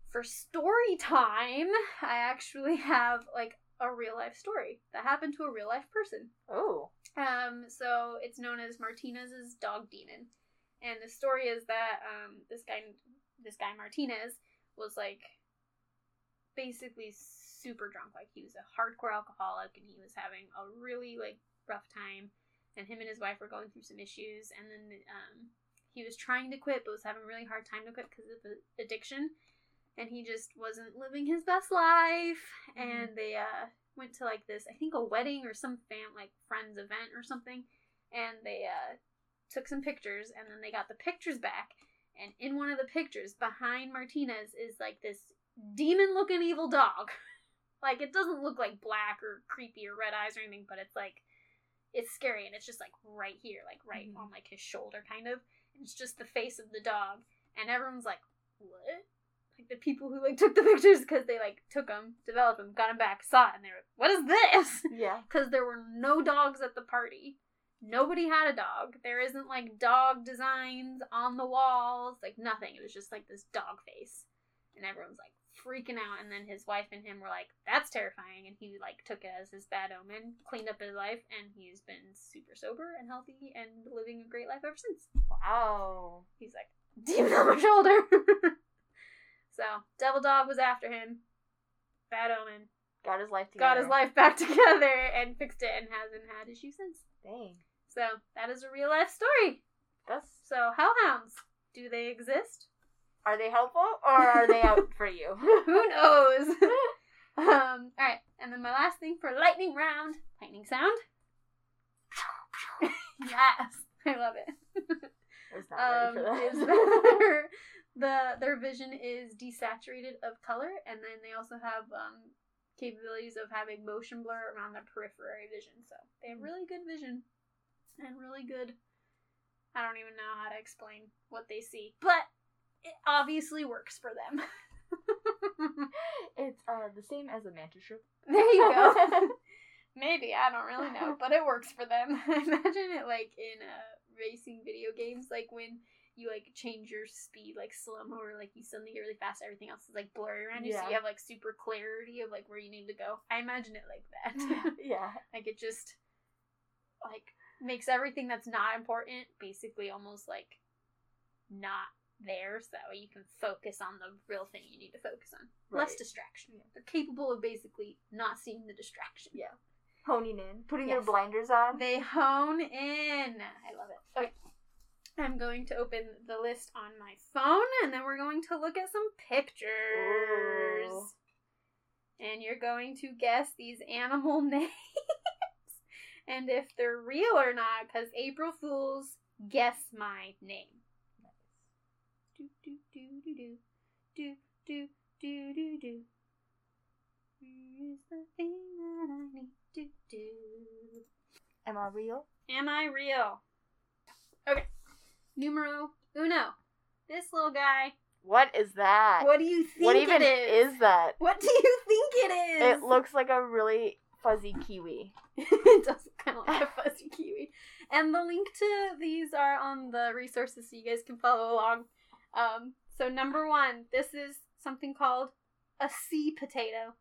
For story time, I actually have like a real life story that happened to a real life person. oh. Um, so it's known as Martinez's dog demon, and the story is that um, this guy, this guy Martinez, was like basically super drunk. Like he was a hardcore alcoholic, and he was having a really like rough time. And him and his wife were going through some issues, and then um, he was trying to quit, but was having a really hard time to quit because of addiction. And he just wasn't living his best life, and they uh, went to like this, I think a wedding or some fam like friends event or something, and they uh took some pictures and then they got the pictures back and in one of the pictures behind Martinez is like this demon looking evil dog. like it doesn't look like black or creepy or red eyes or anything, but it's like it's scary and it's just like right here, like right mm-hmm. on like his shoulder kind of. And it's just the face of the dog and everyone's like, "What?" Like the people who like took the pictures because they like took them, developed them, got them back, saw it, and they were, "What is this?" Yeah. Because there were no dogs at the party. Nobody had a dog. There isn't like dog designs on the walls, like nothing. It was just like this dog face. And everyone's like freaking out. And then his wife and him were like, that's terrifying. And he like took it as his bad omen, cleaned up his life, and he's been super sober and healthy and living a great life ever since. Wow. He's like, demon on my shoulder. so, Devil Dog was after him. Bad omen. Got his life together. Got his life back together and fixed it and hasn't had issues since. Dang. So that is a real life story. That's so hellhounds. Do they exist? Are they helpful or are they out for you? Who knows? um. All right, and then my last thing for lightning round, lightning sound. yes, I love it. Um, that. their, the their vision is desaturated of color, and then they also have um, capabilities of having motion blur around their periphery vision. So they have really good vision and really good. I don't even know how to explain what they see, but it obviously works for them. it's uh the same as a mantis shrimp. There you go. Maybe I don't really know, but it works for them. Imagine it like in uh, racing video games, like when you like change your speed like slow mo or like you suddenly get really fast everything else is like blurry around you yeah. so you have like super clarity of like where you need to go i imagine it like that yeah like it just like makes everything that's not important basically almost like not there so that way you can focus on the real thing you need to focus on right. less distraction yeah. they're capable of basically not seeing the distraction yeah honing in putting yes. their blinders on they hone in i love it okay I'm going to open the list on my phone and then we're going to look at some pictures. Ooh. And you're going to guess these animal names and if they're real or not, because April Fools guess my name. Do do do do do do do do do do. Here's the thing that I need to do. Am I real? Am I real? Okay numero uno. This little guy. What is that? What do you think it is? what even it is? is that? What do you think it is? It looks like a really fuzzy kiwi. it does kind of like a fuzzy kiwi. And the link to these are on the resources so you guys can follow along. Um, so number one, this is something called a sea potato.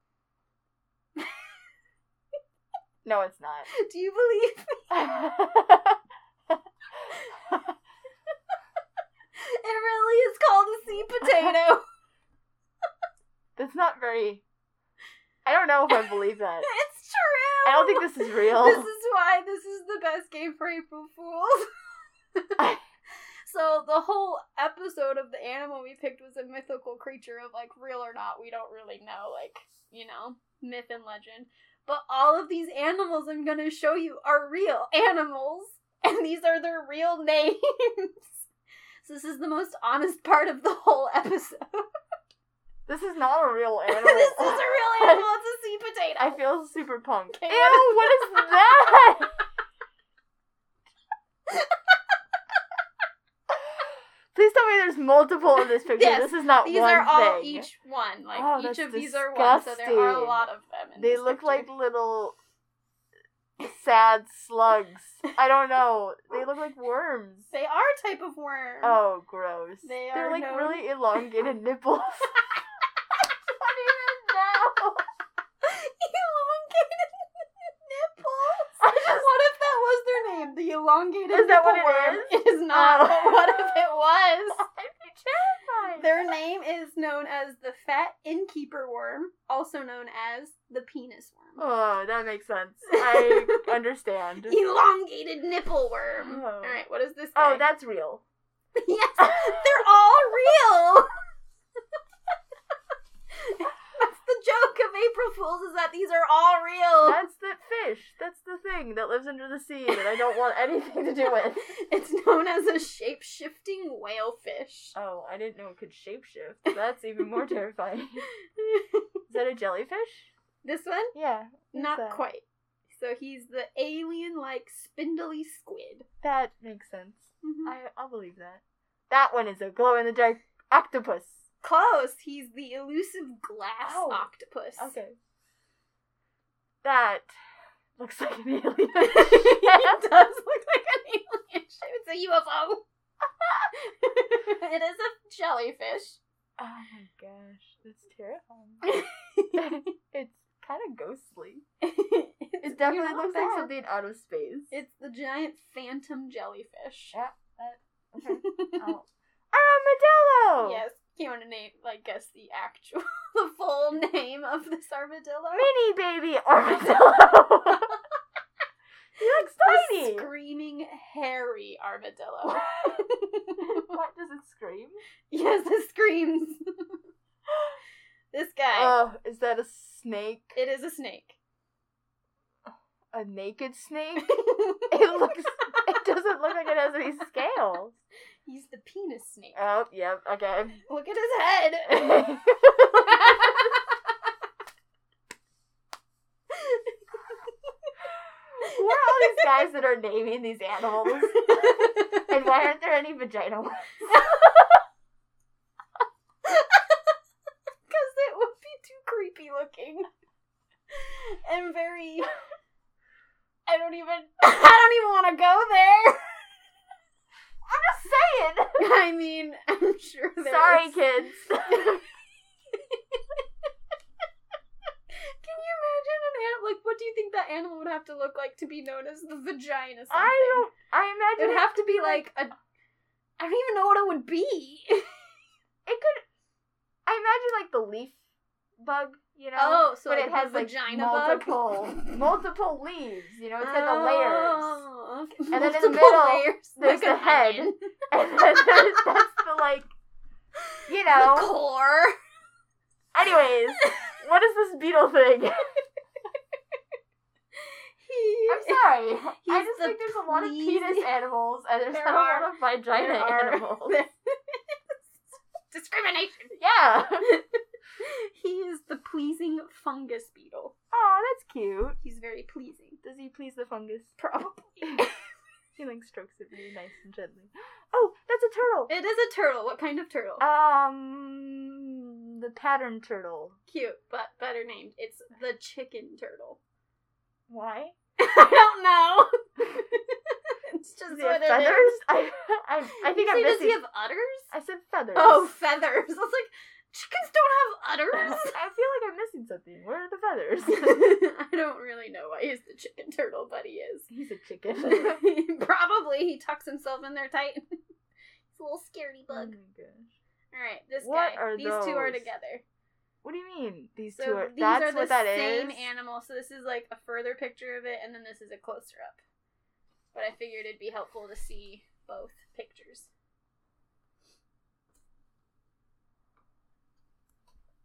no, it's not. Do you believe me? It really is called a sea potato. That's not very. I don't know if I believe that. it's true. I don't think this is real. This is why this is the best game for April Fools. So the whole episode of the animal we picked was a mythical creature of like real or not, we don't really know, like, you know, myth and legend. But all of these animals I'm gonna show you are real animals, and these are their real names. So this is the most honest part of the whole episode. This is not a real animal. this is a real animal. It's a sea potato. I feel super punk. Ew, what is that? Please tell me there's multiple in this picture. Yes, this is not one. these one are all thing. each one. Like oh, each of disgusting. these are one, so there are a lot of them. they look picture. like little sad slugs. I don't know. They look like worms. They are a type of worm. Oh, gross. They They're like known... really elongated nipples. don't even know. elongated nipples. What if that was their name? The elongated is that what worm? it is? It is not. Oh. But what if it was? Terrified. Their name is known as the fat innkeeper worm, also known as the penis worm. Oh, that makes sense. I understand. Elongated nipple worm. Oh. All right, what is this? Oh, that's real. yes, they're all real. that's the joke of April Fools is that these are all real. That's the fish. That's the thing that lives under the sea that I don't want anything to do with. It's known as a shape shifting whale fish. Oh, I didn't know it could shapeshift. That's even more terrifying. Is that a jellyfish? this one? Yeah. Not that? quite. So he's the alien like spindly squid. That makes sense. Mhm. I I'll believe that. That one is a glow in the dark octopus. Close. He's the elusive glass Oh. octopus. Okay. That looks like an alien. it does look like an alien. It's a UFO. it is a jellyfish. Oh my gosh, that's terrifying. it's kind of ghostly. It definitely looks like something out of space. It's the giant phantom jellyfish. Yeah, that. Okay. Oh. Armadillo. Yes. You want to name, like, guess the actual, the full name of this armadillo? Mini baby armadillo. he looks tiny. screaming hairy armadillo. what does it scream? yes, it screams. this guy. Oh, is that a snake? it is a snake. A naked snake? It looks. It doesn't look like it has any scales. He's the penis snake. Oh, yep. Okay. Look at his head. Who are all these guys that are naming these animals? And why aren't there any vagina ones? Because it would be too creepy looking. And very. I don't even. I don't even want to go there. I'm just saying. I mean, I'm sure there Sorry, is- kids. Can you imagine an animal? Like, what do you think that animal would have to look like to be known as the vagina? Something? I don't. I imagine It imagine would have to be like a. I don't even know what it would be. It could. I imagine like the leaf bug, you know. Oh, so but like it has the like vagina bug? multiple, multiple leaves. You know, it's got the layers, oh. And then in the middle, layers, there's like the head. onion. and then there's, that's the like, you know. the core. Anyways, what is this beetle thing? He- I'm sorry. I just think there's a lot of penis animals and there's There not are. a lot of vagina animals. Discrimination. Yeah. he is the pleasing fungus beetle. Oh, that's cute. He's very pleasing. Does he please the fungus? Probably. He like strokes it really nice and gently. Oh, that's a turtle. it is a turtle. What kind of turtle? Um, the pattern turtle. Cute, but better named. It's the chicken turtle. Why? I don't know. it's just what have it feathers? is. I, I, I think I'm say, Does he have udders? I said feathers. Oh, feathers. I was like, chickens don't have udders. I feel like I'm missing something. Where are the feathers? I don't really know why he's the chicken turtle, but he is. He's a chicken. Probably he tucks himself in there tight. He's a little scaredy Oh bug. my gosh. All right, this What guy. are These two are together. What do you mean? These So two are. these that's are the what that is. same animal. So this is like a further picture of it, and then this is a closer up. But I figured it'd be helpful to see both pictures.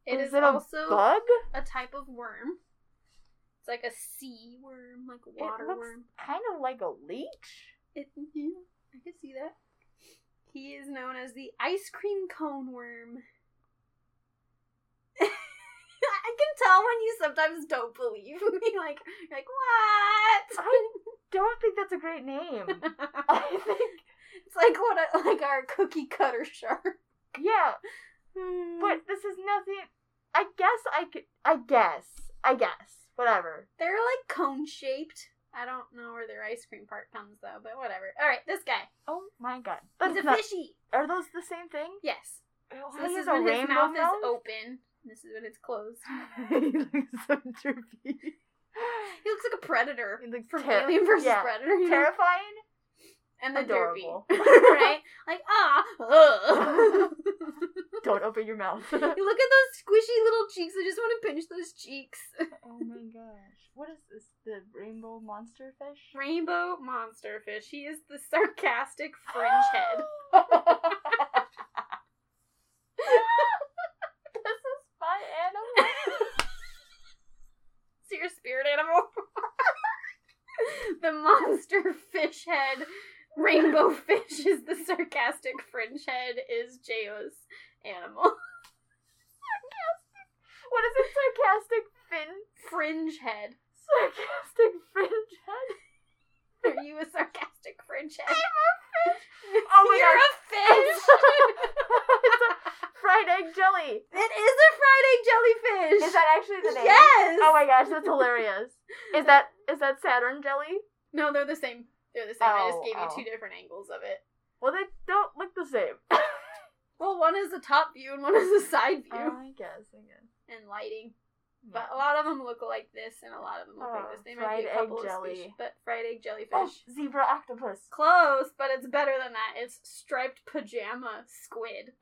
It is is it also a bug? a type of worm. It's like a sea worm, like a water it looks worm. kind of like a leech. It, yeah, I can see that. He is known as the ice cream cone worm. I can tell when you sometimes don't believe me. Like, you're like what? I don't think that's a great name. I think. it's like what, a, like our cookie cutter shark. Yeah, hmm. but this is nothing. I guess I could. I guess. I guess. Whatever. they're like cone shaped. I don't know where their ice cream part comes though, but whatever. All right, this guy. Oh my god. He's That's a not. fishy. Are those the same thing? Yes. Oh, So this is when his rainbow mouth is open. This is when it's closed. he looks so droopy. He looks like a predator He looks from ter- Alien versus yeah. Predator. Terrifying and the Adorable. derpy, right? Like ah, ugh. don't open your mouth. look at those squishy little cheeks. I just want to pinch those cheeks. oh my gosh, what is this? The rainbow monster fish? Rainbow monster fish. He is the sarcastic fringe head. this is my animal. it's your spirit animal. the monster fish head rainbow fish is the sarcastic fringe head is Jayo's animal. sarcastic. What is it? Sarcastic fin? Fringe head. Sarcastic fringe head. Are you a sarcastic fringe head? I'm a fish. Oh my You're gosh. a fish. it's a fried egg jelly. it is a fried egg jellyfish. Is that actually the name? Yes. Oh my gosh, that's hilarious. Is that is that Saturn jelly? No, they're the same. They're the same. I just Oh, gave you oh. two different angles of it. Well, they don't look the same. Well, one is a top view and one is a side view. Oh, I guess. I guess. and lighting. But a lot of them look like this, and a lot of them look Oh, like this. Oh, they might be a couple of jelly. species, but fried egg jellyfish. Oh, zebra octopus. Close, but it's better than that. It's striped pajama squid.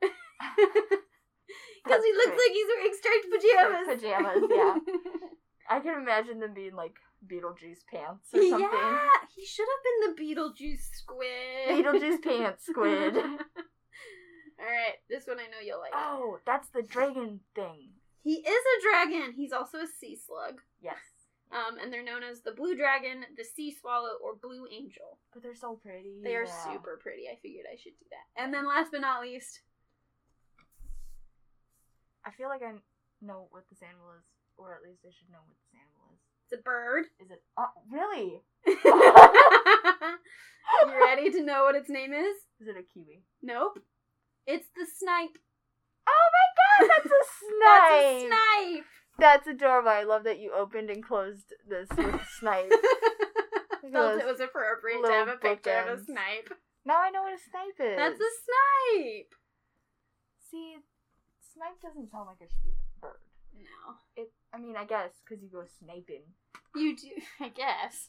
Because he looks great. like he's wearing striped pajamas. Striped pajamas, yeah. I can imagine them being like Beetlejuice pants or something. yeah, he should have been the Beetlejuice squid. Beetlejuice pants squid. Alright, this one I know you'll like. Oh, that's the dragon thing. He is a dragon. He's also a sea slug. Yes. Um, and they're known as the blue dragon, the sea swallow, or blue angel. But they're so pretty. They are Yeah. super pretty. I figured I should do that. And then last but not least, I feel like I know what this animal is, or at least I should know what this animal is. It's a bird. Is it? Uh, really? you ready to know what its name is? Is it a kiwi? Nope. It's the snipe. Oh my god, that's a snipe! That's a snipe. That's adorable. I love that you opened and closed this with snipe. Felt it was appropriate to have a picture of a snipe. now I know what a snipe is. That's a snipe. See, snipe doesn't sound like it should be a bird. No. It. I mean, I guess because you go sniping. You do, I guess.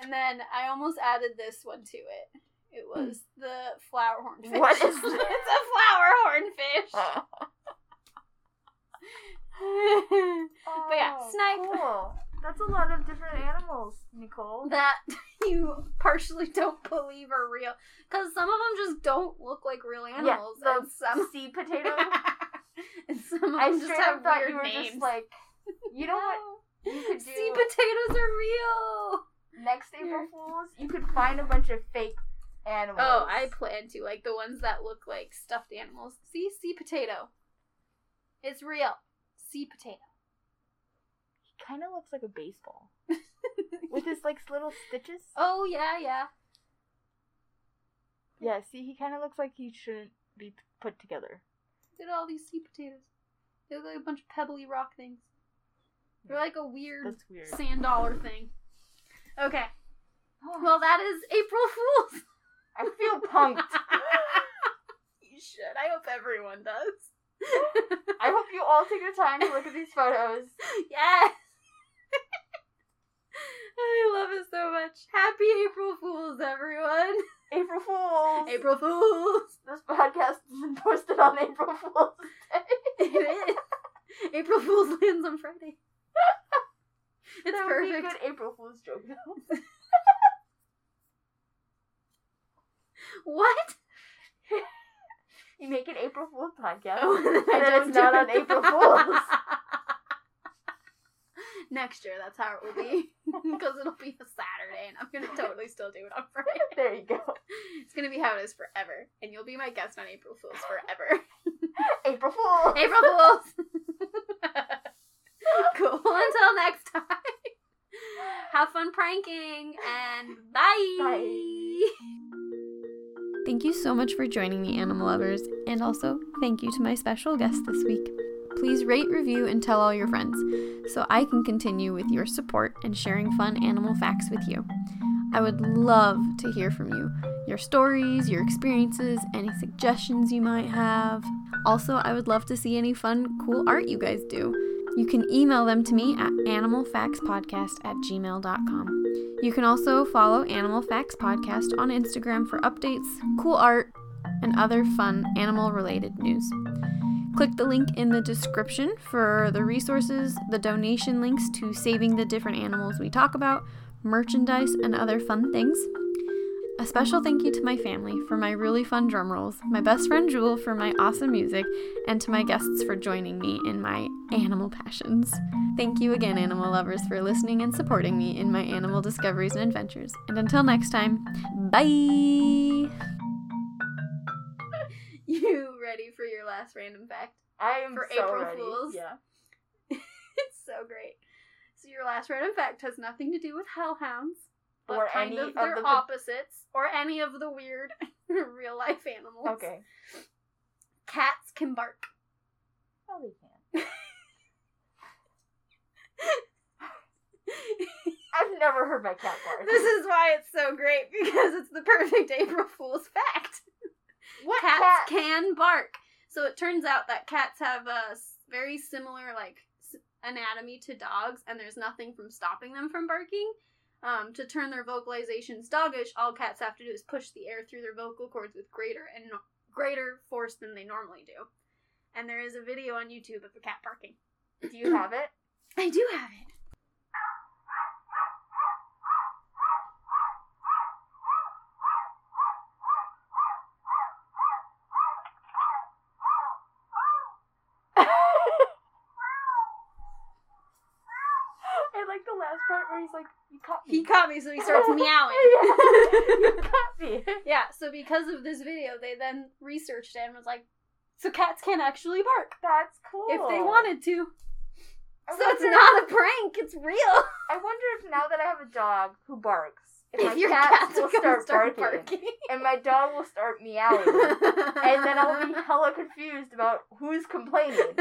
And then I almost added this one to it. It was the flower hornfish. Hmm. What is it's a flower hornfish. But yeah, Oh, snipe. Cool. That's a lot of different animals, Nicole. that you partially don't believe are real. Because some of them just don't look like real animals. yeah, and some, sea potato. and some of I just have thought weird you were names. just like, you know what? You could do Sea potatoes are real. next April Fools. You could find a bunch of fake animals. Oh, I plan to. Like the ones that look like stuffed animals. See? Sea potato. It's real. Sea potato. He kind of looks like a baseball with his like little stitches. oh, yeah, yeah. Yeah, see, he kind of looks like he shouldn't be put together. Look at all these sea potatoes. They look like a bunch of pebbly rock things. They're like a weird That's weird. sand dollar thing. Okay. Oh, Well, that is April Fool's. I feel punked. you should. I hope everyone does. I hope you all take the time to look at these photos. yes. I love it so much. Happy April Fools, everyone. April Fools. April Fools. This podcast isn't posted on April Fool's Day. It is. April Fools lands on Friday. It's that would be a perfect. good April Fool's joke, though. What? You make an April Fool's podcast, Oh, and I then it's not do on. April Fool's. Next year, that's how it will be. Because it'll be a Saturday, and I'm gonna totally still do it on Friday. there you go. It's gonna be how it is forever, and you'll be my guest on April Fools forever. April Fool. April Fools. cool. Until next time. Have fun pranking, and bye. Bye. Thank you so much for joining me, animal lovers, and also thank you to my special guest this week. Please rate, review, and tell all your friends so I can continue with your support and sharing fun animal facts with you. I would love to hear from you your stories, your experiences, any suggestions you might have. Also, I would love to see any fun, cool art you guys do. You can email them to me at animalfactspodcast at gmail.com. You can also follow Animal Facts Podcast on Instagram for updates, cool art, and other fun animal related news. Click the link in the description for the resources, the donation links to saving the different animals we talk about, merchandise, and other fun things. A special thank you to my family for my really fun drum rolls, my best friend Jewel for my awesome music, and to my guests for joining me in my animal passions. Thank you again, animal lovers, for listening and supporting me in my animal discoveries and adventures. And until next time, bye! You ready for your last random fact? I am for so April ready. Fools. Yeah. it's so great. So your last random fact has nothing to do with hellhounds, but Or kind any of of their the opposites, or any of the weird real life animals. Okay. Cats can bark. Oh, they can. I've never heard my cat bark. this is why it's so great because it's the perfect April Fool's fact. what cats cat? can bark. So it turns out that cats have a very similar like anatomy to dogs, and there's nothing from stopping them from barking. Um, to turn their vocalizations doggish, all cats have to do is push the air through their vocal cords with greater and no- greater force than they normally do. And there is a video on YouTube of a cat barking. Do you have it? I do have it. I like the last part where he's like, "You caught me." He caught me, so he starts meowing. yeah. You caught me. Yeah, so because of this video, they then researched it and was like, so cats can actually bark That's cool. if they wanted to. I So it's not a prank, it's real. I wonder if now that I have a dog who barks, if, my your cats, will are gonna start, barking, and my dog will start meowing, and then I'll be hella confused about who's complaining.